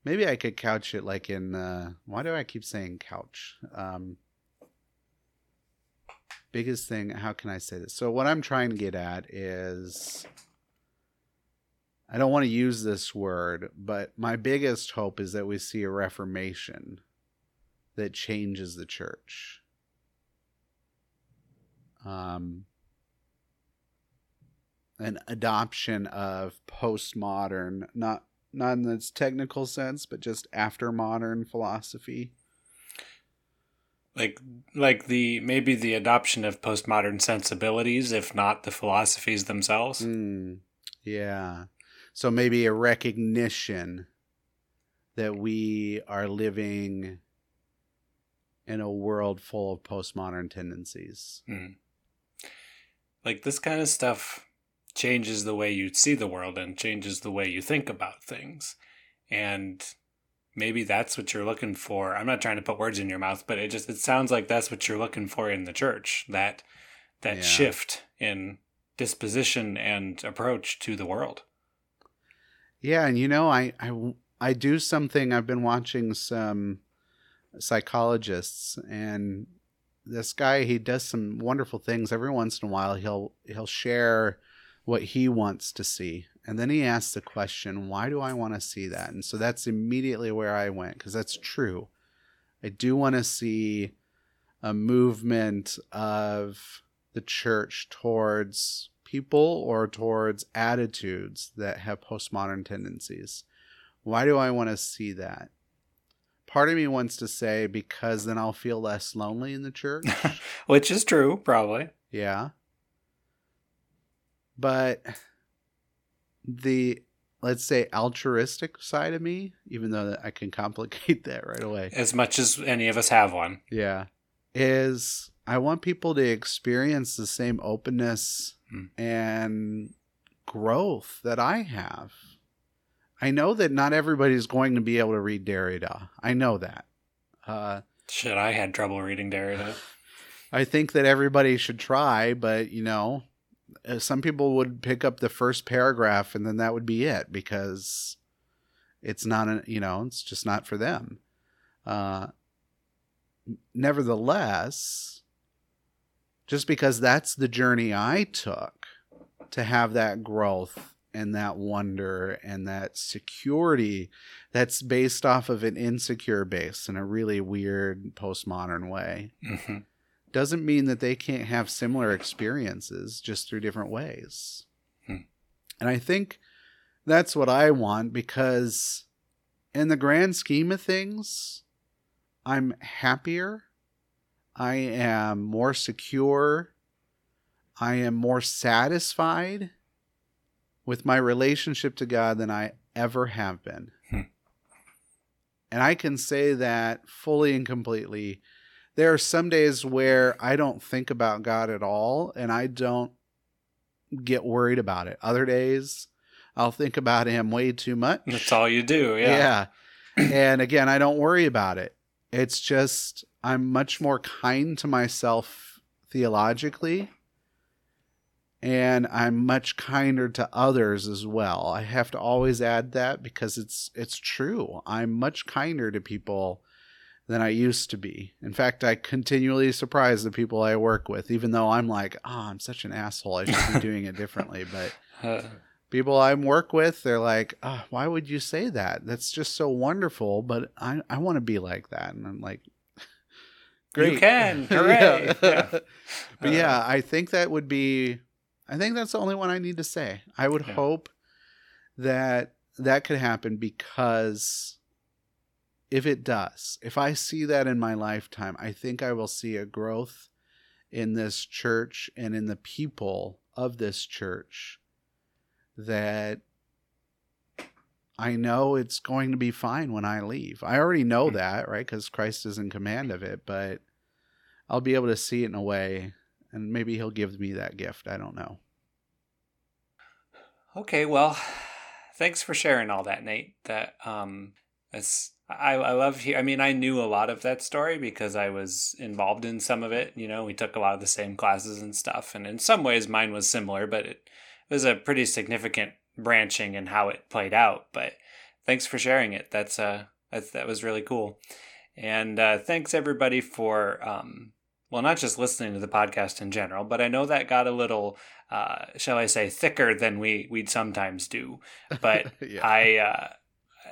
Maybe I could couch it like in, uh, why do I keep saying couch? Um, biggest thing, how can I say this? So, what I'm trying to get at is I don't want to use this word, but my biggest hope is that we see a reformation that changes the church. Um, an adoption of postmodern, not not in its technical sense, but just after modern philosophy. Like, like the maybe the adoption of postmodern sensibilities, if not the philosophies themselves. Mm, yeah. So maybe a recognition that we are living in a world full of postmodern tendencies. Mm. Like this kind of stuff changes the way you see the world and changes the way you think about things. And maybe that's what you're looking for. I'm not trying to put words in your mouth, but it just it sounds like that's what you're looking for in the church. That that Yeah. shift in disposition and approach to the world. Yeah, and you know, I I I do something. I've been watching some psychologists, and this guy he does some wonderful things. Every once in a while, he'll he'll share what he wants to see, and then he asks the question, "Why do I want to see that?" And so that's immediately where I went because that's true. I do want to see a movement of the church towards people or towards attitudes that have postmodern tendencies. Why do I want to see that? Part of me wants to say because then I'll feel less lonely in the church. Which is true, probably. yeah. But the let's say altruistic side of me, even though I can complicate that right away. As much as any of us have one. Yeah. Is I want people to experience the same openness Hmm. and growth that I have. I know that not everybody's going to be able to read Derrida. I know that. Uh, Shit, I had trouble reading Derrida. I think that everybody should try, but you know, uh, some people would pick up the first paragraph and then that would be it because it's not a, you know, it's just not for them. Uh, nevertheless, just because that's the journey I took to have that growth and that wonder and that security that's based off of an insecure base in a really weird postmodern way hmm doesn't mean that they can't have similar experiences just through different ways. Hmm. And I think that's what I want because, in the grand scheme of things, I'm happier. I am more secure. I am more satisfied with my relationship to God than I ever have been. Hmm. And I can say that fully and completely there are some days where I don't think about God at all and I don't get worried about it. Other days, I'll think about him way too much. That's all you do. Yeah. Yeah. and again, I don't worry about it. It's just I'm much more kind to myself theologically and I'm much kinder to others as well. I have to always add that because it's it's true. I'm much kinder to people than I used to be. In fact, I continually surprise the people I work with, even though I'm like, oh, I'm such an asshole. I should be doing it differently. But Uh, people I work with, they're like, oh, why would you say that? That's just so wonderful. But I, I want to be like that. And I'm like, great. You can. Hooray. Yeah. Yeah. but yeah, uh. I think that would be, I think that's the only one I need to say. I would Yeah. hope that that could happen because if it does, if I see that in my lifetime, I think I will see a growth in this church and in the people of this church that I know it's going to be fine when I leave. I already know Hmm. that, right? Because Christ is in command of it, but I'll be able to see it in a way, and maybe He'll give me that gift. I don't know. Okay, well, thanks for sharing all that, Nate. That um, it's I I love here. I mean, I knew a lot of that story because I was involved in some of it. You know, we took a lot of the same classes and stuff, and in some ways, mine was similar, but it was a pretty significant branching in how it played out. But thanks for sharing it. That's uh, that's that was really cool, and uh, thanks everybody for um, well, not just listening to the podcast in general, but I know that got a little uh, shall I say, thicker than we we'd sometimes do. But yeah. I, uh,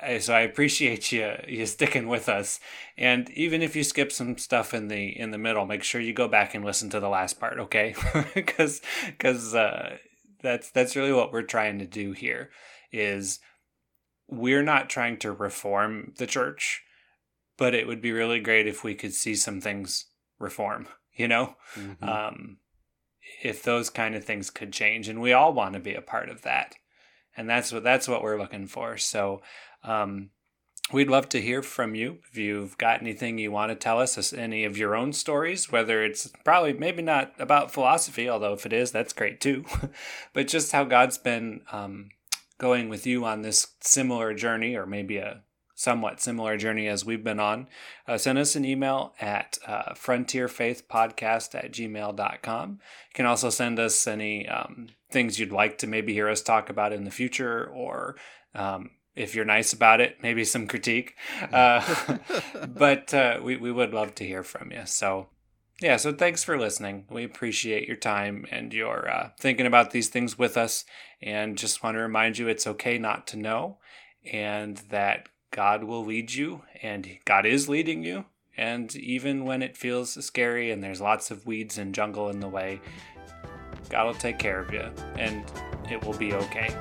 I, so I appreciate you you sticking with us. And even if you skip some stuff in the in the middle, make sure you go back and listen to the last part, okay? Because because uh, that's that's really what we're trying to do here. Is we're not trying to reform the church, but it would be really great if we could see some things reform. You know Mhm. um, if those kind of things could change and we all want to be a part of that and that's what that's what we're looking for so um, we'd love to hear from you if you've got anything you want to tell us any of your own stories whether it's probably maybe not about philosophy although if it is that's great too but just how god's been um, going with you on this similar journey or maybe a somewhat similar journey as we've been on uh, send us an email at uh, frontierfaithpodcast at gmail.com. You can also send us any um, things you'd like to maybe hear us talk about in the future, or um, if you're nice about it, maybe some critique. Uh, but uh, we, we would love to hear from you. So, yeah, so thanks for listening. We appreciate your time and your uh, thinking about these things with us. And just want to remind you it's okay not to know, and that God will lead you, and God is leading you. And even when it feels scary and there's lots of weeds and jungle in the way, God will take care of you and it will be okay.